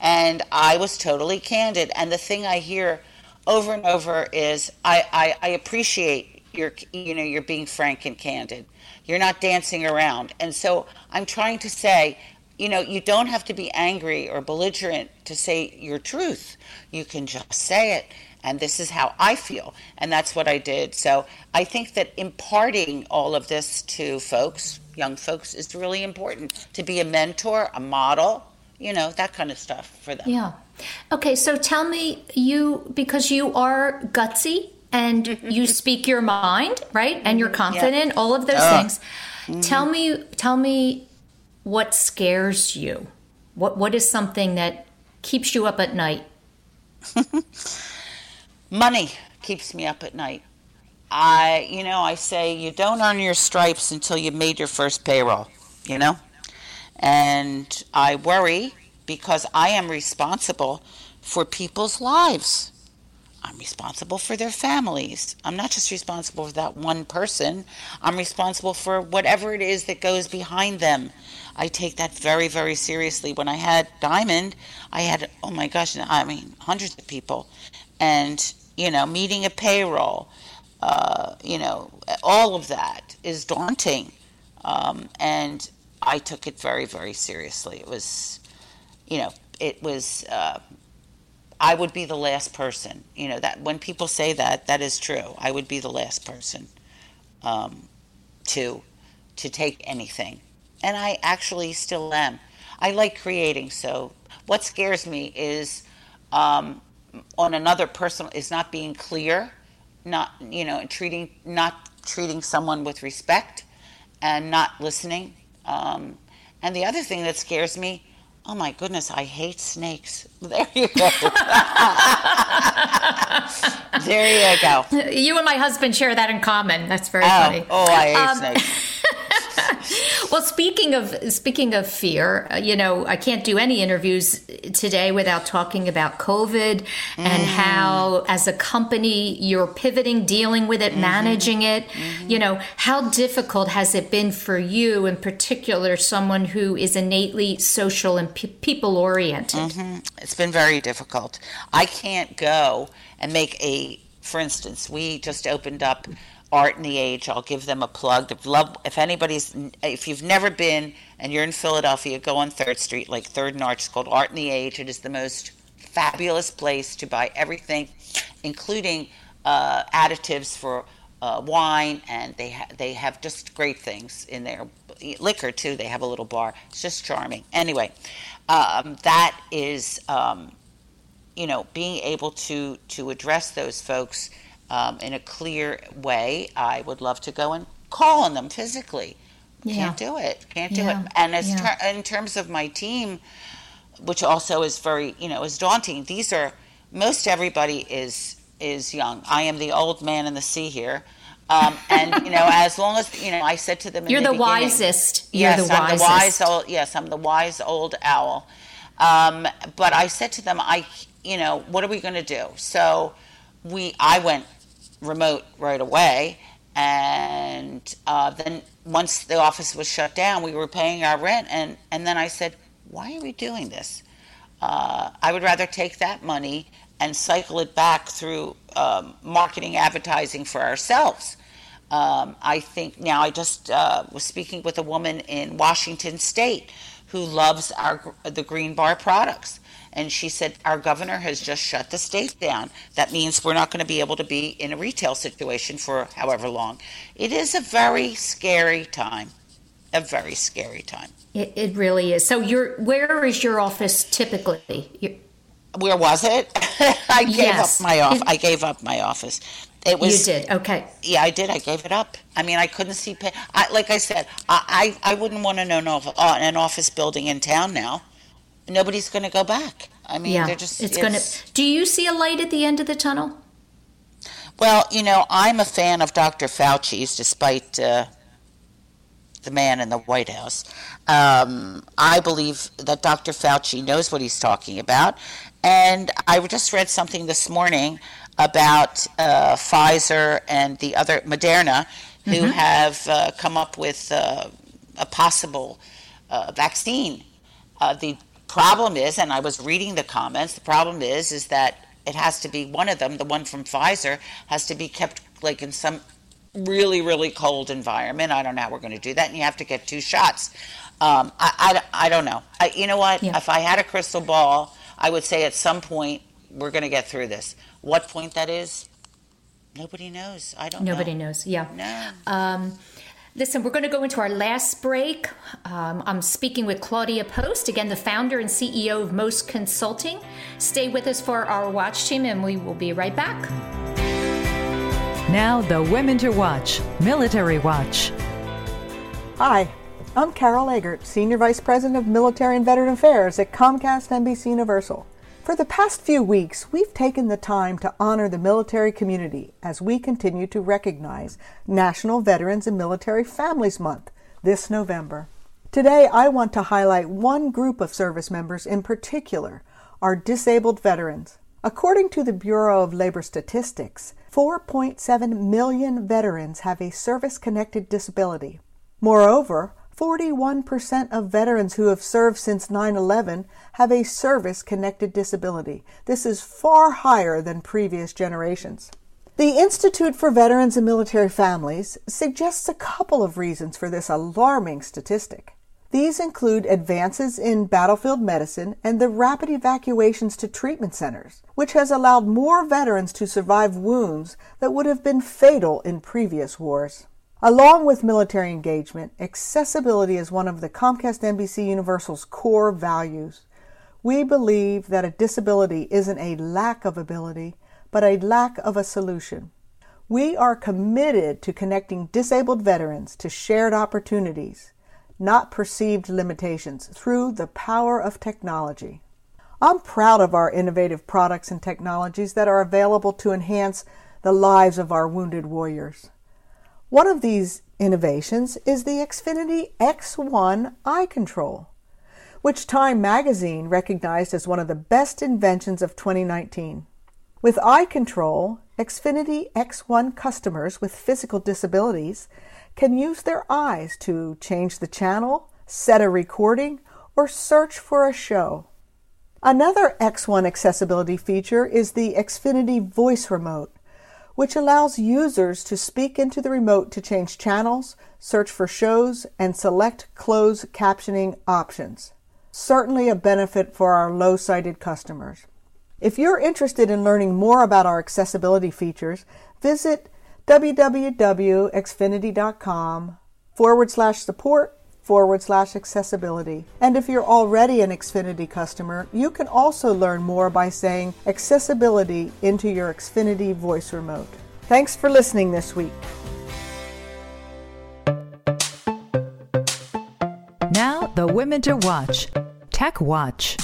and I was totally candid. And the thing I hear over and over is, I, I, I appreciate your, you know, you're being frank and candid. You're not dancing around. And so I'm trying to say, you know, you don't have to be angry or belligerent to say your truth. You can just say it. And this is how I feel. And that's what I did. So I think that imparting all of this to folks, young folks, is really important to be a mentor, a model, you know, that kind of stuff for them. Yeah. Okay, so tell me, you, because you are gutsy and you speak your mind, right? And you're mm-hmm. confident, all of those Oh. things. Mm-hmm. Tell me, tell me what scares you. What What is something that keeps you up at night? Money keeps me up at night. I, you know, I say you don't earn your stripes until you made your first payroll, you know? And I worry because I am responsible for people's lives. I'm responsible for their families. I'm not just responsible for that one person. I'm responsible for whatever it is that goes behind them. I take that very, very seriously. When I had Diamond, I had, oh my gosh, I mean, hundreds of people. And, you know, meeting a payroll, uh, you know, all of that is daunting. Um, and I took it very, very seriously. It was, you know, it was. Uh, I would be the last person. You know that when people say that, that is true. I would be the last person. Um, to to take anything, and I actually still am. I like creating, so what scares me is um, on another person is not being clear, not you know treating not treating someone with respect, and not listening. Um, and the other thing that scares me Oh my goodness, I hate snakes. There you go. there you go. You and my husband share that in common. That's very oh, funny. Oh, I hate um, snakes. well, speaking of speaking of fear, uh, you know, I can't do any interviews today without talking about COVID mm. and how, as a company, you're pivoting, dealing with it, mm-hmm. managing it. Mm-hmm. You know, how difficult has it been for you, in particular, someone who is innately social and pe- people oriented? Mm-hmm. It's been very difficult. I can't go and make a, for instance, we just opened up Art in the Age. I'll give them a plug. Love, if anybody's, if you've never been and you're in Philadelphia, go on Third Street, like Third and Arch. It's called Art in the Age. It is the most fabulous place to buy everything, including uh, additives for uh, wine, and they ha- they have just great things in there. Liquor too. They have a little bar. It's just charming. Anyway, um, that is, um, you know, being able to to address those folks um, in a clear way, I would love to go and call on them physically. Yeah. Can't do it. Can't do yeah. it. And as yeah. ter- in terms of my team, which also is very, you know, is daunting. These are most everybody is is young. I am the old man in the sea here. Um, and you know, as long as you know, I said to them, "You're the, the wisest." You're yes, the I'm the wise old. Yes, I'm the wise old owl. Um, but I said to them, "I, you know, what are we going to do?" So we, I went remote right away. And uh, then once the office was shut down, we were paying our rent. And, and then I said, why are we doing this? Uh, I would rather take that money and cycle it back through um, marketing advertising for ourselves. Um, I think now I just uh, was speaking with a woman in Washington State who loves our the Green Bar products, and she said, Our governor has just shut the state down. That means we're not going to be able to be in a retail situation for however long. It is a very scary time. A very scary time. It, it really is. So, you're, where is your office typically? You're... Where was it? I gave yes. up my off. I gave up my office. It was. You did okay. Yeah, I did. I gave it up. I mean, I couldn't see. Pay, I, like I said, I, I, I wouldn't want to know an office building in town now nobody's going to go back. I mean, yeah, they're just. It's, it's going to. Do you see a light at the end of the tunnel? Well, you know, I'm a fan of Dr. Fauci's, despite uh, the man in the White House. Um, I believe that Dr. Fauci knows what he's talking about. And I just read something this morning about uh, Pfizer and the other Moderna, who mm-hmm. have uh, come up with uh, a possible uh, vaccine. Uh, the problem is, and I was reading the comments, the problem is, is that it has to be one of them, the one from Pfizer, has to be kept like in some really, really cold environment. I don't know how we're going to do that, and you have to get two shots. Um, I, I, I, don't know. I, you know what? Yeah. If I had a crystal ball, I would say at some point we're going to get through this. What point that is, nobody knows. I don't. Nobody know. knows. Yeah. No. Um, Listen, we're going to go into our last break. Um, I'm speaking with Claudia Post, again, the founder and CEO of Most Consulting. Stay with us for our watch team, and we will be right back. Now, the Women to Watch Military Watch. Hi, I'm Carol Eggert, Senior Vice President of Military and Veteran Affairs at Comcast NBC Universal. For the past few weeks, we've taken the time to honor the military community as we continue to recognize National Veterans and Military Families Month this November. Today, I want to highlight one group of service members in particular our disabled veterans. According to the Bureau of Labor Statistics, 4.7 million veterans have a service connected disability. Moreover, 41% of veterans who have served since 9 11 have a service connected disability. This is far higher than previous generations. The Institute for Veterans and Military Families suggests a couple of reasons for this alarming statistic. These include advances in battlefield medicine and the rapid evacuations to treatment centers, which has allowed more veterans to survive wounds that would have been fatal in previous wars. Along with military engagement, accessibility is one of the Comcast NBC Universal's core values. We believe that a disability isn't a lack of ability, but a lack of a solution. We are committed to connecting disabled veterans to shared opportunities, not perceived limitations, through the power of technology. I'm proud of our innovative products and technologies that are available to enhance the lives of our wounded warriors. One of these innovations is the Xfinity X1 eye control, which Time magazine recognized as one of the best inventions of 2019. With eye control, Xfinity X1 customers with physical disabilities can use their eyes to change the channel, set a recording, or search for a show. Another X1 accessibility feature is the Xfinity Voice Remote, which allows users to speak into the remote to change channels, search for shows, and select closed captioning options. Certainly a benefit for our low sighted customers. If you're interested in learning more about our accessibility features, visit www.xfinity.com forward slash support forward slash accessibility. And if you're already an Xfinity customer, you can also learn more by saying accessibility into your Xfinity voice remote. Thanks for listening this week. Now, the women to watch. Tech Watch.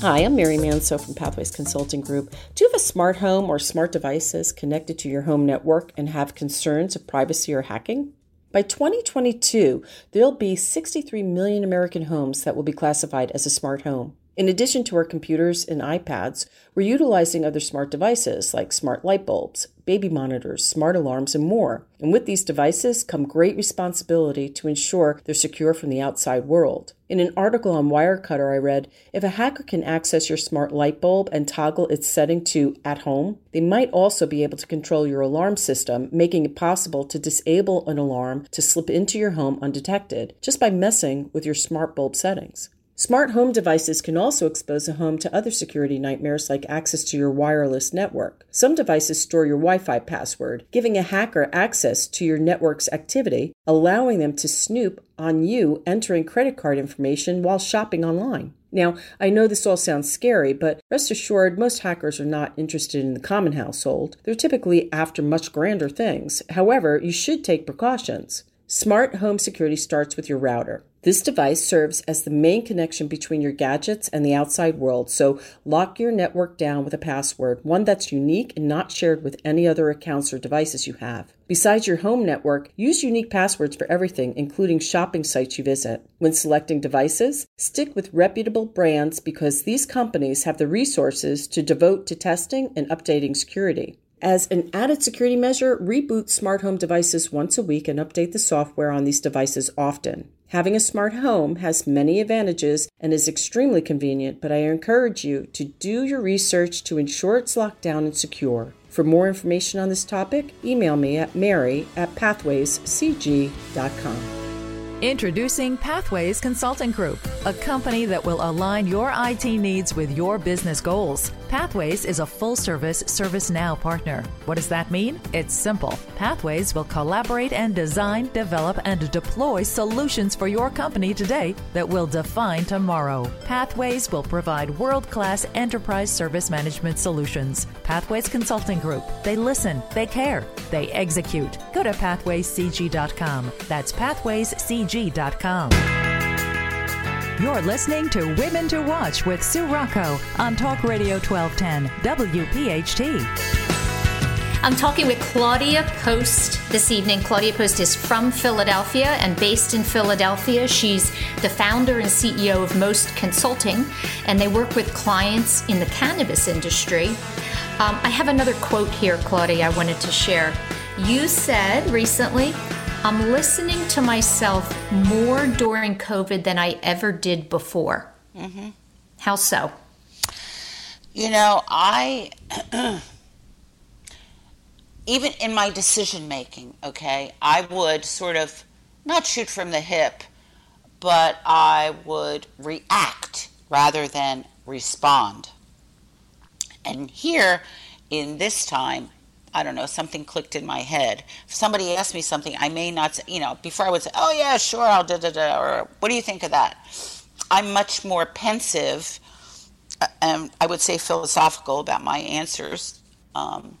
Hi, I'm Mary Manso from Pathways Consulting Group. Do you have a smart home or smart devices connected to your home network and have concerns of privacy or hacking? By 2022, there'll be 63 million American homes that will be classified as a smart home. In addition to our computers and iPads, we're utilizing other smart devices like smart light bulbs, baby monitors, smart alarms, and more. And with these devices come great responsibility to ensure they're secure from the outside world. In an article on Wirecutter, I read if a hacker can access your smart light bulb and toggle its setting to at home, they might also be able to control your alarm system, making it possible to disable an alarm to slip into your home undetected just by messing with your smart bulb settings. Smart home devices can also expose a home to other security nightmares like access to your wireless network. Some devices store your Wi Fi password, giving a hacker access to your network's activity, allowing them to snoop on you entering credit card information while shopping online. Now, I know this all sounds scary, but rest assured, most hackers are not interested in the common household. They're typically after much grander things. However, you should take precautions. Smart home security starts with your router. This device serves as the main connection between your gadgets and the outside world, so lock your network down with a password, one that's unique and not shared with any other accounts or devices you have. Besides your home network, use unique passwords for everything, including shopping sites you visit. When selecting devices, stick with reputable brands because these companies have the resources to devote to testing and updating security. As an added security measure, reboot smart home devices once a week and update the software on these devices often. Having a smart home has many advantages and is extremely convenient, but I encourage you to do your research to ensure it's locked down and secure. For more information on this topic, email me at mary at pathwayscg.com. Introducing Pathways Consulting Group, a company that will align your IT needs with your business goals. Pathways is a full service ServiceNow partner. What does that mean? It's simple. Pathways will collaborate and design, develop, and deploy solutions for your company today that will define tomorrow. Pathways will provide world class enterprise service management solutions. Pathways Consulting Group. They listen, they care, they execute. Go to pathwayscg.com. That's pathwayscg.com. You're listening to Women to Watch with Sue Rocco on Talk Radio 1210 WPHT. I'm talking with Claudia Post this evening. Claudia Post is from Philadelphia and based in Philadelphia. She's the founder and CEO of Most Consulting, and they work with clients in the cannabis industry. Um, I have another quote here, Claudia, I wanted to share. You said recently, I'm listening to myself more during COVID than I ever did before. Mm-hmm. How so? You know, I even in my decision making, okay, I would sort of not shoot from the hip, but I would react rather than respond. And here in this time, I don't know, something clicked in my head. If somebody asked me something, I may not, say, you know, before I would say, oh yeah, sure, I'll da da da, or what do you think of that? I'm much more pensive, uh, and I would say philosophical about my answers. Um,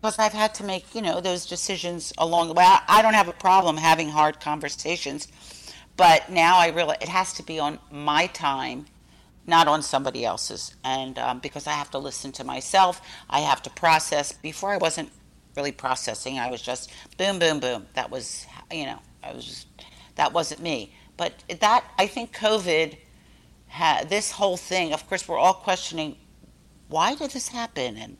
because I've had to make, you know, those decisions along the way. I, I don't have a problem having hard conversations, but now I realize it has to be on my time not on somebody else's. And um, because I have to listen to myself, I have to process. Before I wasn't really processing, I was just boom, boom, boom. That was, you know, I was just, that wasn't me. But that, I think COVID, had this whole thing, of course, we're all questioning why did this happen? And,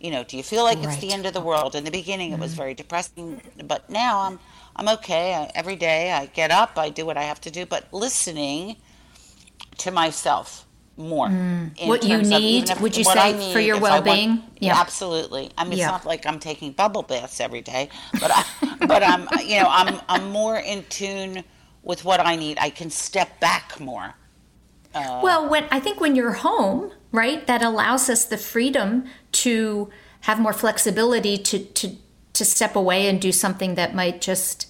you know, do you feel like right. it's the end of the world? In the beginning, mm-hmm. it was mm-hmm. very depressing, but now I'm, I'm okay. I, every day I get up, I do what I have to do, but listening to myself more. Mm. What you need, would you say, for your well-being? yeah, absolutely. I mean, yeah. it's not like I'm taking bubble baths every day, but I, but I'm, you know, I'm, I'm more in tune with what I need. I can step back more. Uh, well, when I think when you're home, right, that allows us the freedom to have more flexibility to to to step away and do something that might just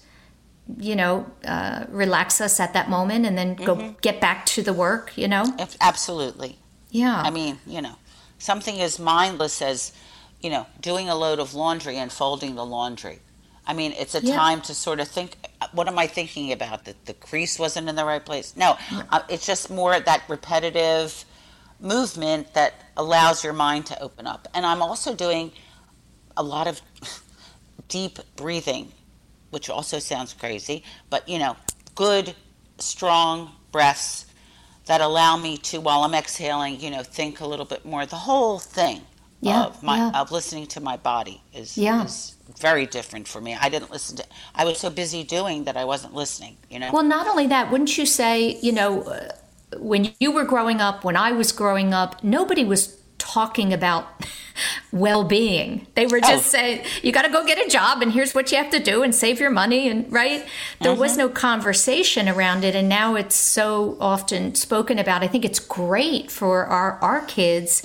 you know, uh, relax us at that moment and then go mm-hmm. get back to the work, you know? Absolutely. Yeah. I mean, you know, something as mindless as, you know, doing a load of laundry and folding the laundry. I mean, it's a yeah. time to sort of think, what am I thinking about? That the crease wasn't in the right place? No, uh, it's just more that repetitive movement that allows your mind to open up. And I'm also doing a lot of deep breathing which also sounds crazy, but you know, good, strong breaths that allow me to, while I'm exhaling, you know, think a little bit more. The whole thing yeah, of my yeah. of listening to my body is, yeah. is very different for me. I didn't listen to. I was so busy doing that I wasn't listening. You know. Well, not only that, wouldn't you say, you know, uh, when you were growing up, when I was growing up, nobody was talking about well-being. They were just oh. saying, "You got to go get a job, and here's what you have to do, and save your money." And right, there mm-hmm. was no conversation around it, and now it's so often spoken about. I think it's great for our our kids.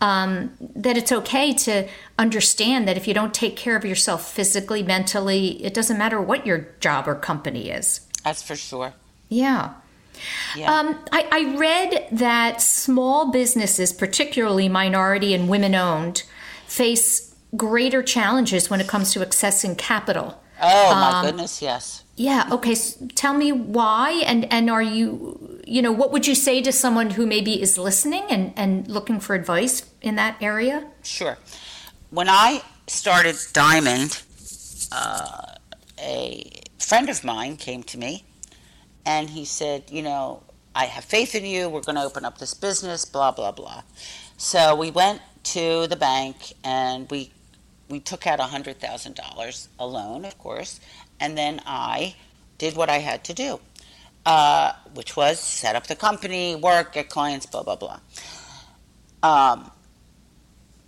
Um, that it's okay to understand that if you don't take care of yourself physically, mentally, it doesn't matter what your job or company is. That's for sure. Yeah. Yeah. Um, I, I read that small businesses, particularly minority and women owned, face greater challenges when it comes to accessing capital. Oh, my um, goodness, yes. Yeah, okay. So tell me why, and, and are you, you know, what would you say to someone who maybe is listening and, and looking for advice in that area? Sure. When I started Diamond, uh, a friend of mine came to me and he said, you know, I have faith in you. We're going to open up this business, blah, blah, blah. So we went to the bank and we we took out $100,000 a loan, of course, and then I did what I had to do, uh, which was set up the company, work, get clients, blah, blah, blah. Um,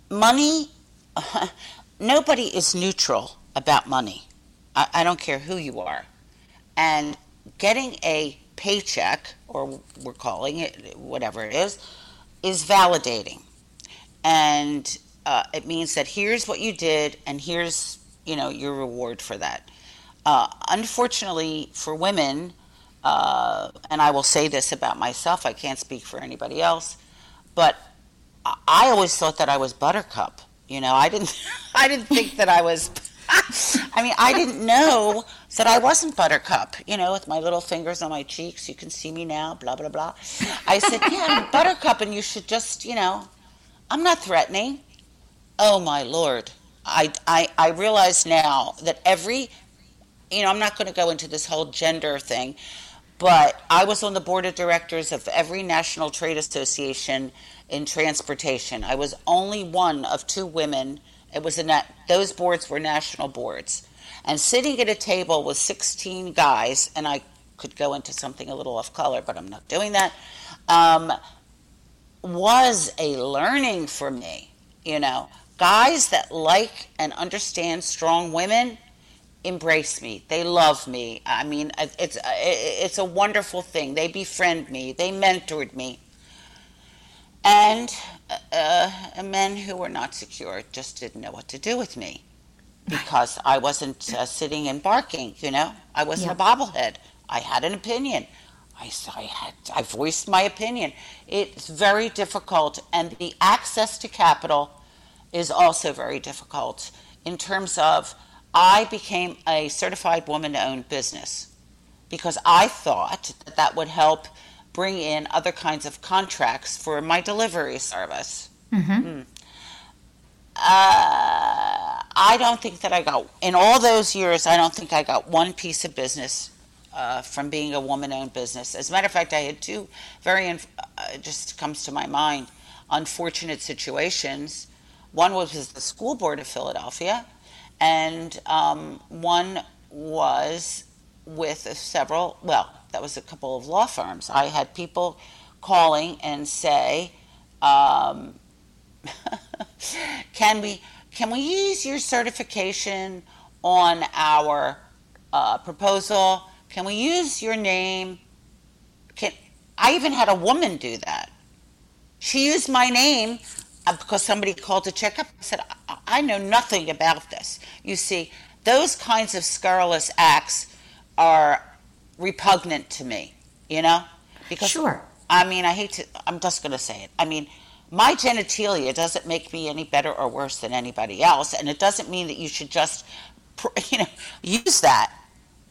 money, nobody is neutral about money. I, I don't care who you are. And getting a paycheck, or we're calling it whatever it is, is validating. And uh, it means that here's what you did, and here's you know your reward for that. Uh, unfortunately, for women, uh, and I will say this about myself, I can't speak for anybody else, but I always thought that I was Buttercup. You know, I didn't, I didn't think that I was I mean, I didn't know that I wasn't Buttercup, you know, with my little fingers on my cheeks. You can see me now, blah, blah, blah. I said, Yeah, I'm Buttercup, and you should just, you know, I'm not threatening. Oh, my Lord. I, I, I realize now that every, you know, I'm not going to go into this whole gender thing, but I was on the board of directors of every national trade association in transportation. I was only one of two women it was a those boards were national boards, and sitting at a table with 16 guys, and I could go into something a little off color, but I'm not doing that. Um, was a learning for me. You know, guys that like and understand strong women embrace me. They love me. I mean, it's it's a wonderful thing. They befriend me. They mentored me. And uh, uh, men who were not secure just didn't know what to do with me because I wasn't uh, sitting and barking. You know, I wasn't a bobblehead. I had an opinion. I, I had I voiced my opinion. It's very difficult, and the access to capital is also very difficult in terms of I became a certified woman-owned business because I thought that that would help bring in other kinds of contracts for my delivery service. Mm-hmm. Uh, I don't think that I got, in all those years, I don't think I got one piece of business uh, from being a woman owned business. As a matter of fact, I had two very, uh, just comes to my mind, unfortunate situations. One was with the school board of Philadelphia, and um, one was with several, well, that was a couple of law firms. I had people calling and say, um, can we can we use your certification on our uh, proposal? Can we use your name? Can I even had a woman do that? She used my name uh, because somebody called to check up. I said, I, I know nothing about this. You see, those kinds of scurrilous acts are repugnant to me, you know? Because sure. I mean, I hate to I'm just going to say it. I mean, my genitalia doesn't make me any better or worse than anybody else, and it doesn't mean that you should just, you know, use that.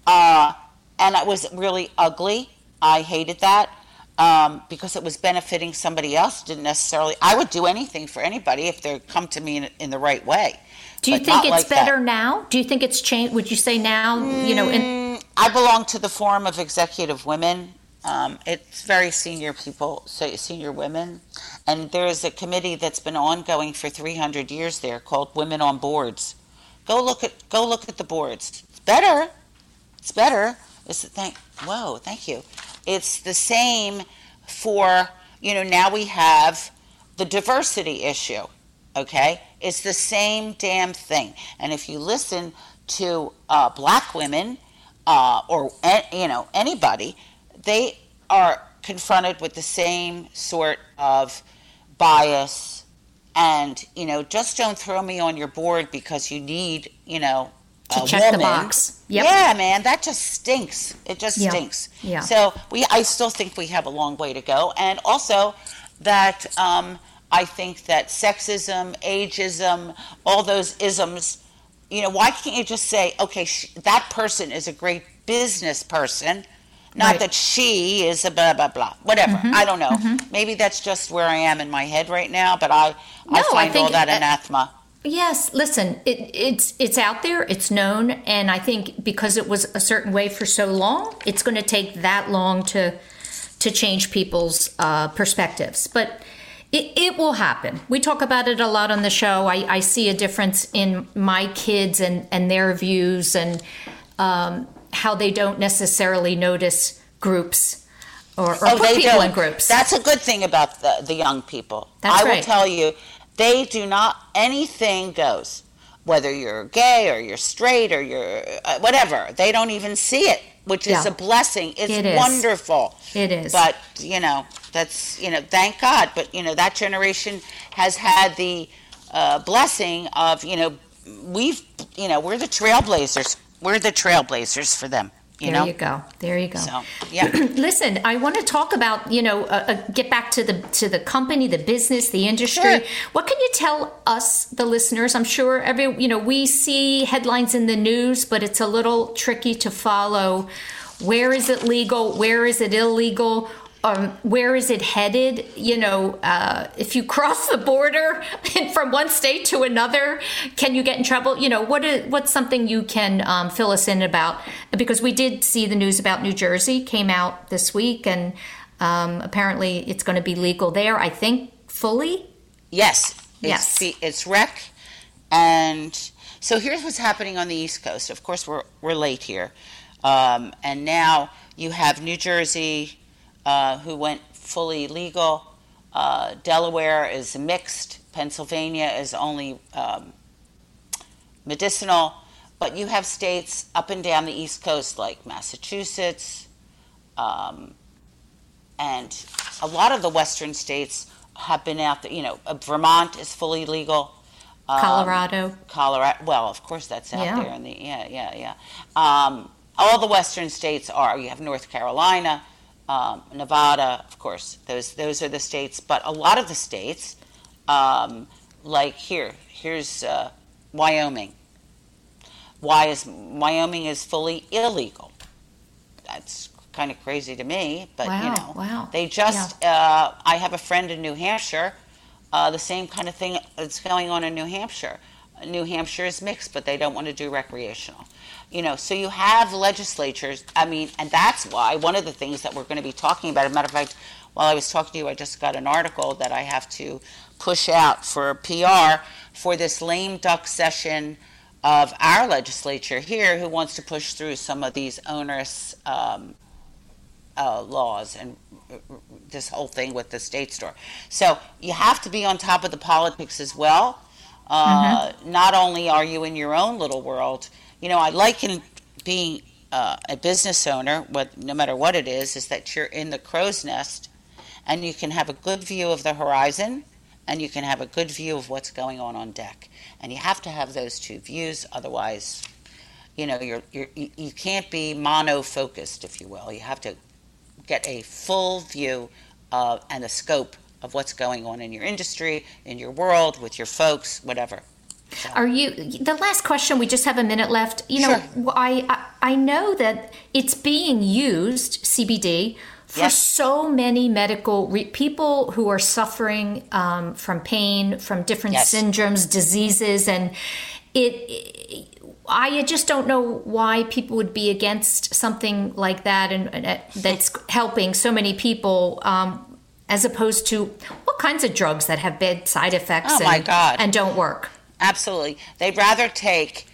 Uh, and it was really ugly. I hated that um, because it was benefiting somebody else. Didn't necessarily. I would do anything for anybody if they come to me in, in the right way. Do you think it's like better that. now? Do you think it's changed? Would you say now? you know, in, Mm, I belong to the Forum of Executive Women. Um, it's very senior people, so senior women, and there is a committee that's been ongoing for 300 years there called Women on Boards. Go look at go look at the boards. It's better. It's better. It's thank. Whoa, thank you. It's the same for you know now we have the diversity issue. Okay, it's the same damn thing. And if you listen to uh, black women uh, or you know anybody, they are confronted with the same sort of bias. And you know, just don't throw me on your board because you need you know To a check the box. Yep. Yeah, man, that just stinks. It just Yeah. stinks. Yeah. So we, I still think we have a long way to go, and also that um, I think that sexism, ageism, all those isms. You know, why can't you just say, okay, sh- that person is a great business person, not Right. that she is a blah blah blah. Whatever. Mhm, I don't know. mhm. Maybe that's just where I am in my head right now, but I No, I I find think, all that uh, anathema. Yes, listen, it, it's it's out there, it's known, and I think because it was a certain way for so long, it's going to take that long to to change people's uh, perspectives. But it, it will happen. We talk about it a lot on the show. I, I see a difference in my kids and and their views and um, how they don't necessarily notice groups or, or oh, put they people don't. in groups. That's a good thing about the, the young people. That's I will tell you, they do not, anything goes. Whether you're gay or you're straight or you're uh, whatever, they don't even see it, which is Yeah. a blessing. It's It is. wonderful. It is. But, you know, that's, you know, thank God. But, you know, that generation has had the uh, blessing of, you know, we've, you know, we're the trailblazers. We're the trailblazers for them, you there know? you go. There you go. So, yeah. Listen, I want to talk about you know uh, uh, get back to the to the company, the business, the industry. Sure. What can you tell us, the listeners? I'm sure every you know we see headlines in the news, but it's a little tricky to follow. Where is it legal? Where is it illegal? Um, where is it headed? You know, uh, if you cross the border from one state to another, can you get in trouble? You know, what is what's something you can um, fill us in about? Because we did see the news about New Jersey came out this week, and um, apparently it's going to be legal there. I think fully. Yes. It's, Yes. the- It's rec. And so here's what's happening on the East Coast. Of course, we're, we're late here. Um, and now you have New Jersey, uh, who went fully legal. Uh, Delaware is mixed. Pennsylvania is only um, medicinal. But you have states up and down the East Coast like Massachusetts, um, and a lot of the western states have been out there. You know, uh, Vermont is fully legal. Um, Colorado. Colorado. Well, of course, that's out Yeah. there in the yeah, yeah, yeah. Um, all the western states are. You have North Carolina, um, Nevada, of course. Those those are the states. But a lot of the states, um, like here, here's uh, Wyoming. Why is Wyoming is fully illegal? That's kind of crazy to me, but you know, wow. they just. Uh, I have a friend in New Hampshire. Uh, the same kind of thing that's going on in New Hampshire. New Hampshire is mixed, but they don't want to do recreational. You know, so you have legislatures. I mean, and that's why one of the things that we're going to be talking about. As a matter of fact, while I was talking to you, I just got an article that I have to push out for PR for this lame duck session of our legislature here, who wants to push through some of these onerous um, uh, laws and uh, this whole thing with the state store. So you have to be on top of the politics as well. Uh, Not only are you in your own little world, you know, I liken being uh, a business owner, what, no matter what it is, is that you're in the crow's nest and you can have a good view of the horizon and you can have a good view of what's going on on deck. And you have to have those two views, otherwise, you know, you're, you're, you you can't be mono focused, if you will. You have to get a full view of, and a scope of what's going on in your industry, in your world, with your folks, whatever. Are you the last question? We just have a minute left. You know, I, I I know that it's being used CBD for Yes. so many medical re- people who are suffering um, from pain, from different Yes. syndromes, diseases, and it. I just don't know why people would be against something like that, and, and uh, that's helping so many people, um, as opposed to what kinds of drugs that have bad side effects Oh, my and, God. and don't work. Absolutely. They'd rather take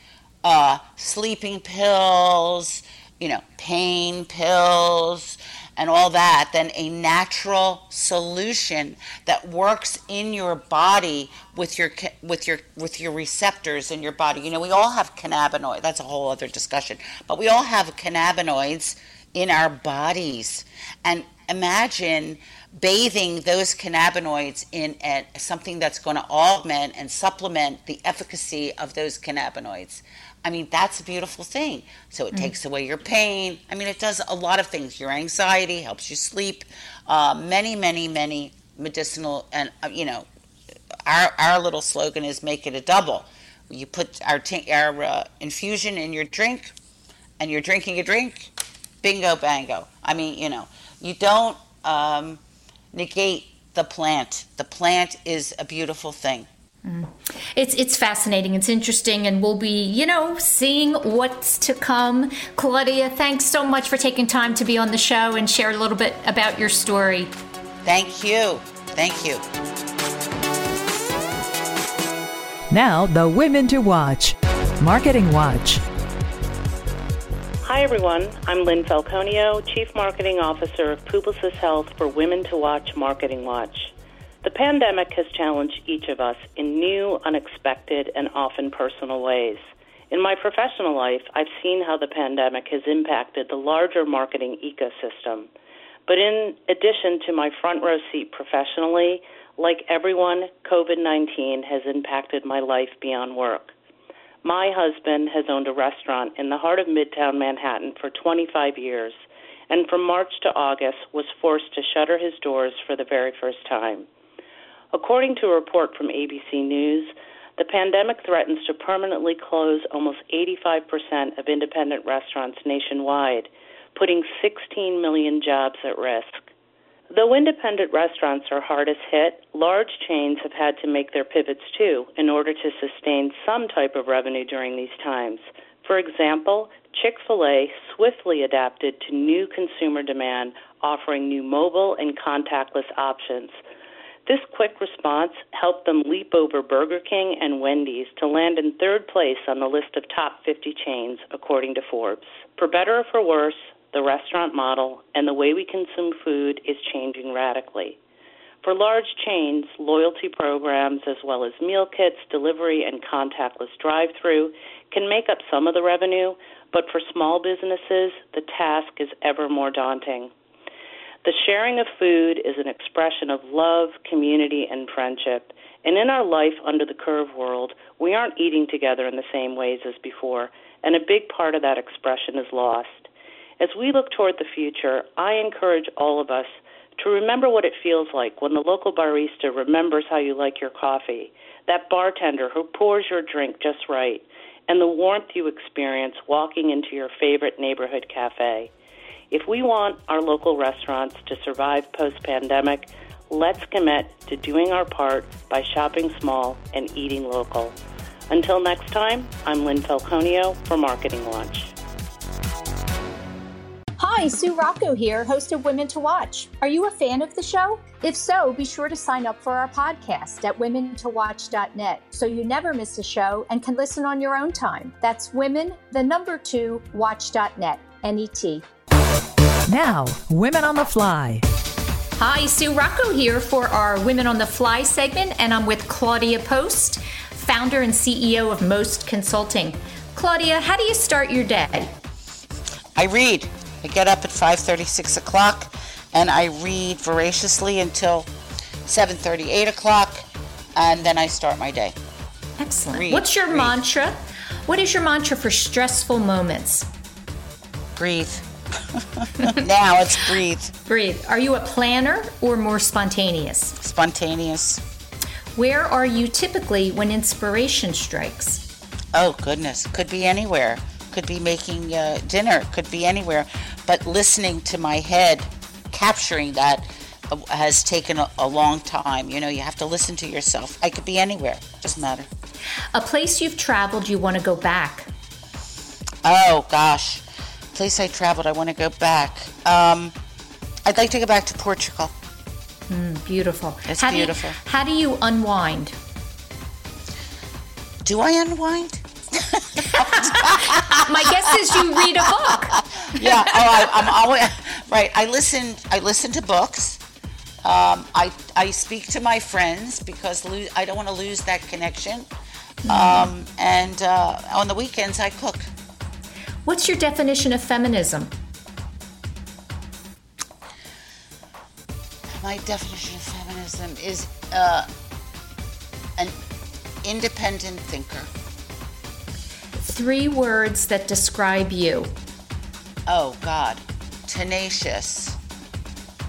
uh, sleeping pills, you know, pain pills, and all that than a natural solution that works in your body with your with your with your receptors in your body. You know, we all have cannabinoids. That's a whole other discussion. But we all have cannabinoids in our bodies. And imagine bathing those cannabinoids in a, something that's going to augment and supplement the efficacy of those cannabinoids. I mean, that's a beautiful thing. So it Mm. takes away your pain. I mean, it does a lot of things. Your anxiety helps you sleep. Uh, many, many, many medicinal, and uh, you know, our our little slogan is "Make it a double." You put our t- our uh, infusion in your drink, and you're drinking a drink. Bingo, bango. I mean, you know, you don't um, negate the plant. The plant is a beautiful thing. Mm. It's it's fascinating. It's interesting, and we'll be you know seeing what's to come. Claudia, thanks so much for taking time to be on the show and share a little bit about your story. Thank you. Thank you. Now, the women to watch. Marketing Watch. Hi, everyone. I'm Lynn Falconio, Chief Marketing Officer of Publicis Health for Women to Watch Marketing Watch. The pandemic has challenged each of us in new, unexpected, and often personal ways. In my professional life, I've seen how the pandemic has impacted the larger marketing ecosystem. But in addition to my front row seat professionally, like everyone, COVID 19 has impacted my life beyond work. My husband has owned a restaurant in the heart of Midtown Manhattan for 25 years, and from March to August was forced to shutter his doors for the very first time. According to a report from ABC News, the pandemic threatens to permanently close almost 85% of independent restaurants nationwide, putting 16 million jobs at risk. Though independent restaurants are hardest hit, large chains have had to make their pivots too in order to sustain some type of revenue during these times. For example, Chick fil A swiftly adapted to new consumer demand, offering new mobile and contactless options. This quick response helped them leap over Burger King and Wendy's to land in third place on the list of top 50 chains, according to Forbes. For better or for worse, the restaurant model and the way we consume food is changing radically. For large chains, loyalty programs as well as meal kits, delivery, and contactless drive through can make up some of the revenue, but for small businesses, the task is ever more daunting. The sharing of food is an expression of love, community, and friendship. And in our life under the curve world, we aren't eating together in the same ways as before, and a big part of that expression is lost. As we look toward the future, I encourage all of us to remember what it feels like when the local barista remembers how you like your coffee, that bartender who pours your drink just right, and the warmth you experience walking into your favorite neighborhood cafe. If we want our local restaurants to survive post pandemic, let's commit to doing our part by shopping small and eating local. Until next time, I'm Lynn Falconio for Marketing Launch. Hi, Sue Rocco here, host of Women to Watch. Are you a fan of the show? If so, be sure to sign up for our podcast at womentowatch.net so you never miss a show and can listen on your own time. That's women, the number two, watch.net, N-E-T. Now, Women on the Fly. Hi, Sue Rocco here for our Women on the Fly segment, and I'm with Claudia Post, founder and CEO of Most Consulting. Claudia, how do you start your day? I read. I get up at 5:30, 6 o'clock, and I read voraciously until 7:30, 8 o'clock, and then I start my day. Excellent. Read, What's your mantra? What is your mantra for stressful moments? Breathe. now it's breathe. Breathe. Are you a planner or more spontaneous? Spontaneous. Where are you typically when inspiration strikes? Oh goodness, could be anywhere. Could be making uh, dinner. Could be anywhere. But listening to my head, capturing that, uh, has taken a, a long time. You know, you have to listen to yourself. I could be anywhere. Doesn't matter. A place you've traveled you want to go back? Oh gosh, place I traveled. I want to go back. Um, I'd like to go back to Portugal. Mm, beautiful. It's how beautiful. Do you, how do you unwind? Do I unwind? My guess is you read a book. yeah. Oh, I, I'm always right. I listen. I listen to books. Um, I I speak to my friends because lo- I don't want to lose that connection. Um, and uh, on the weekends, I cook. What's your definition of feminism? My definition of feminism is uh, an independent thinker. Three words that describe you. Oh God, tenacious,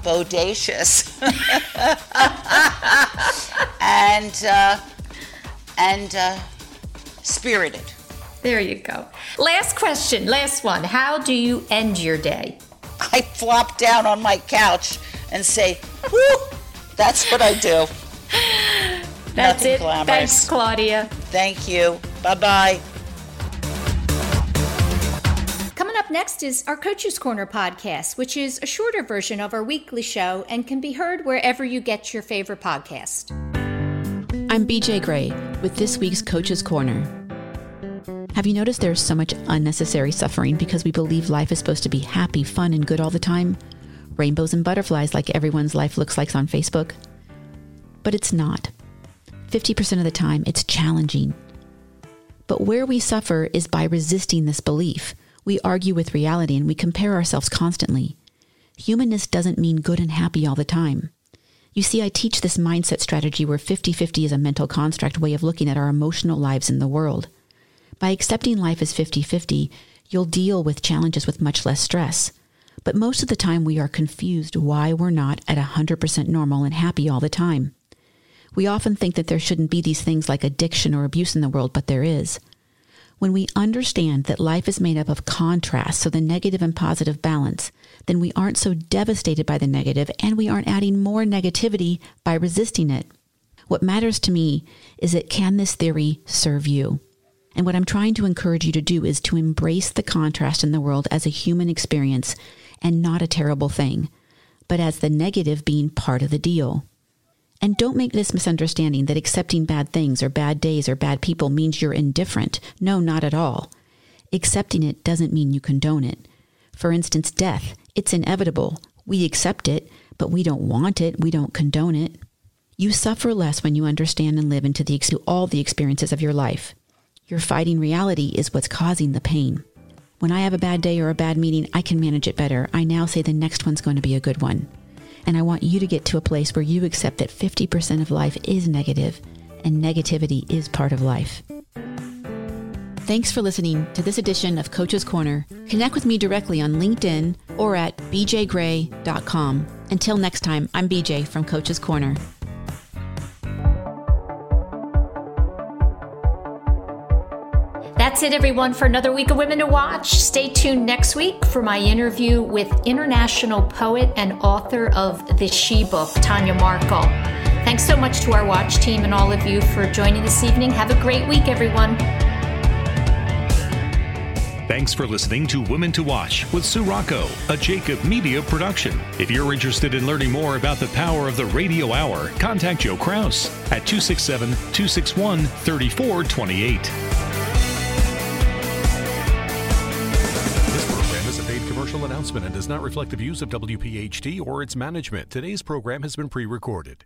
bodacious, and uh, and uh, spirited. There you go. Last question, last one. How do you end your day? I flop down on my couch and say, "Woo!" That's what I do. That's Nothing it. glamorous. Thanks, Claudia. Thank you. Bye bye. Next is our Coaches Corner podcast, which is a shorter version of our weekly show and can be heard wherever you get your favorite podcast. I'm BJ Gray with this week's Coach's Corner. Have you noticed there's so much unnecessary suffering because we believe life is supposed to be happy, fun, and good all the time? Rainbows and butterflies like everyone's life looks like on Facebook? But it's not. 50% of the time, it's challenging. But where we suffer is by resisting this belief. We argue with reality and we compare ourselves constantly. Humanness doesn't mean good and happy all the time. You see, I teach this mindset strategy where 50 50 is a mental construct way of looking at our emotional lives in the world. By accepting life as 50 50, you'll deal with challenges with much less stress. But most of the time, we are confused why we're not at 100% normal and happy all the time. We often think that there shouldn't be these things like addiction or abuse in the world, but there is. When we understand that life is made up of contrasts, so the negative and positive balance, then we aren't so devastated by the negative and we aren't adding more negativity by resisting it. What matters to me is that can this theory serve you? And what I'm trying to encourage you to do is to embrace the contrast in the world as a human experience and not a terrible thing, but as the negative being part of the deal. And don't make this misunderstanding that accepting bad things or bad days or bad people means you're indifferent. No, not at all. Accepting it doesn't mean you condone it. For instance, death, it's inevitable. We accept it, but we don't want it. We don't condone it. You suffer less when you understand and live into the, all the experiences of your life. Your fighting reality is what's causing the pain. When I have a bad day or a bad meeting, I can manage it better. I now say the next one's going to be a good one. And I want you to get to a place where you accept that 50% of life is negative and negativity is part of life. Thanks for listening to this edition of Coach's Corner. Connect with me directly on LinkedIn or at bjgray.com. Until next time, I'm BJ from Coach's Corner. That's it, everyone, for another week of Women to Watch. Stay tuned next week for my interview with international poet and author of the She Book, Tanya Markle. Thanks so much to our watch team and all of you for joining this evening. Have a great week, everyone. Thanks for listening to Women to Watch with Sue Rocco, a Jacob Media production. If you're interested in learning more about the power of the radio hour, contact Joe Kraus at 267 261 3428. Announcement and does not reflect the views of WPHT or its management. Today's program has been pre recorded.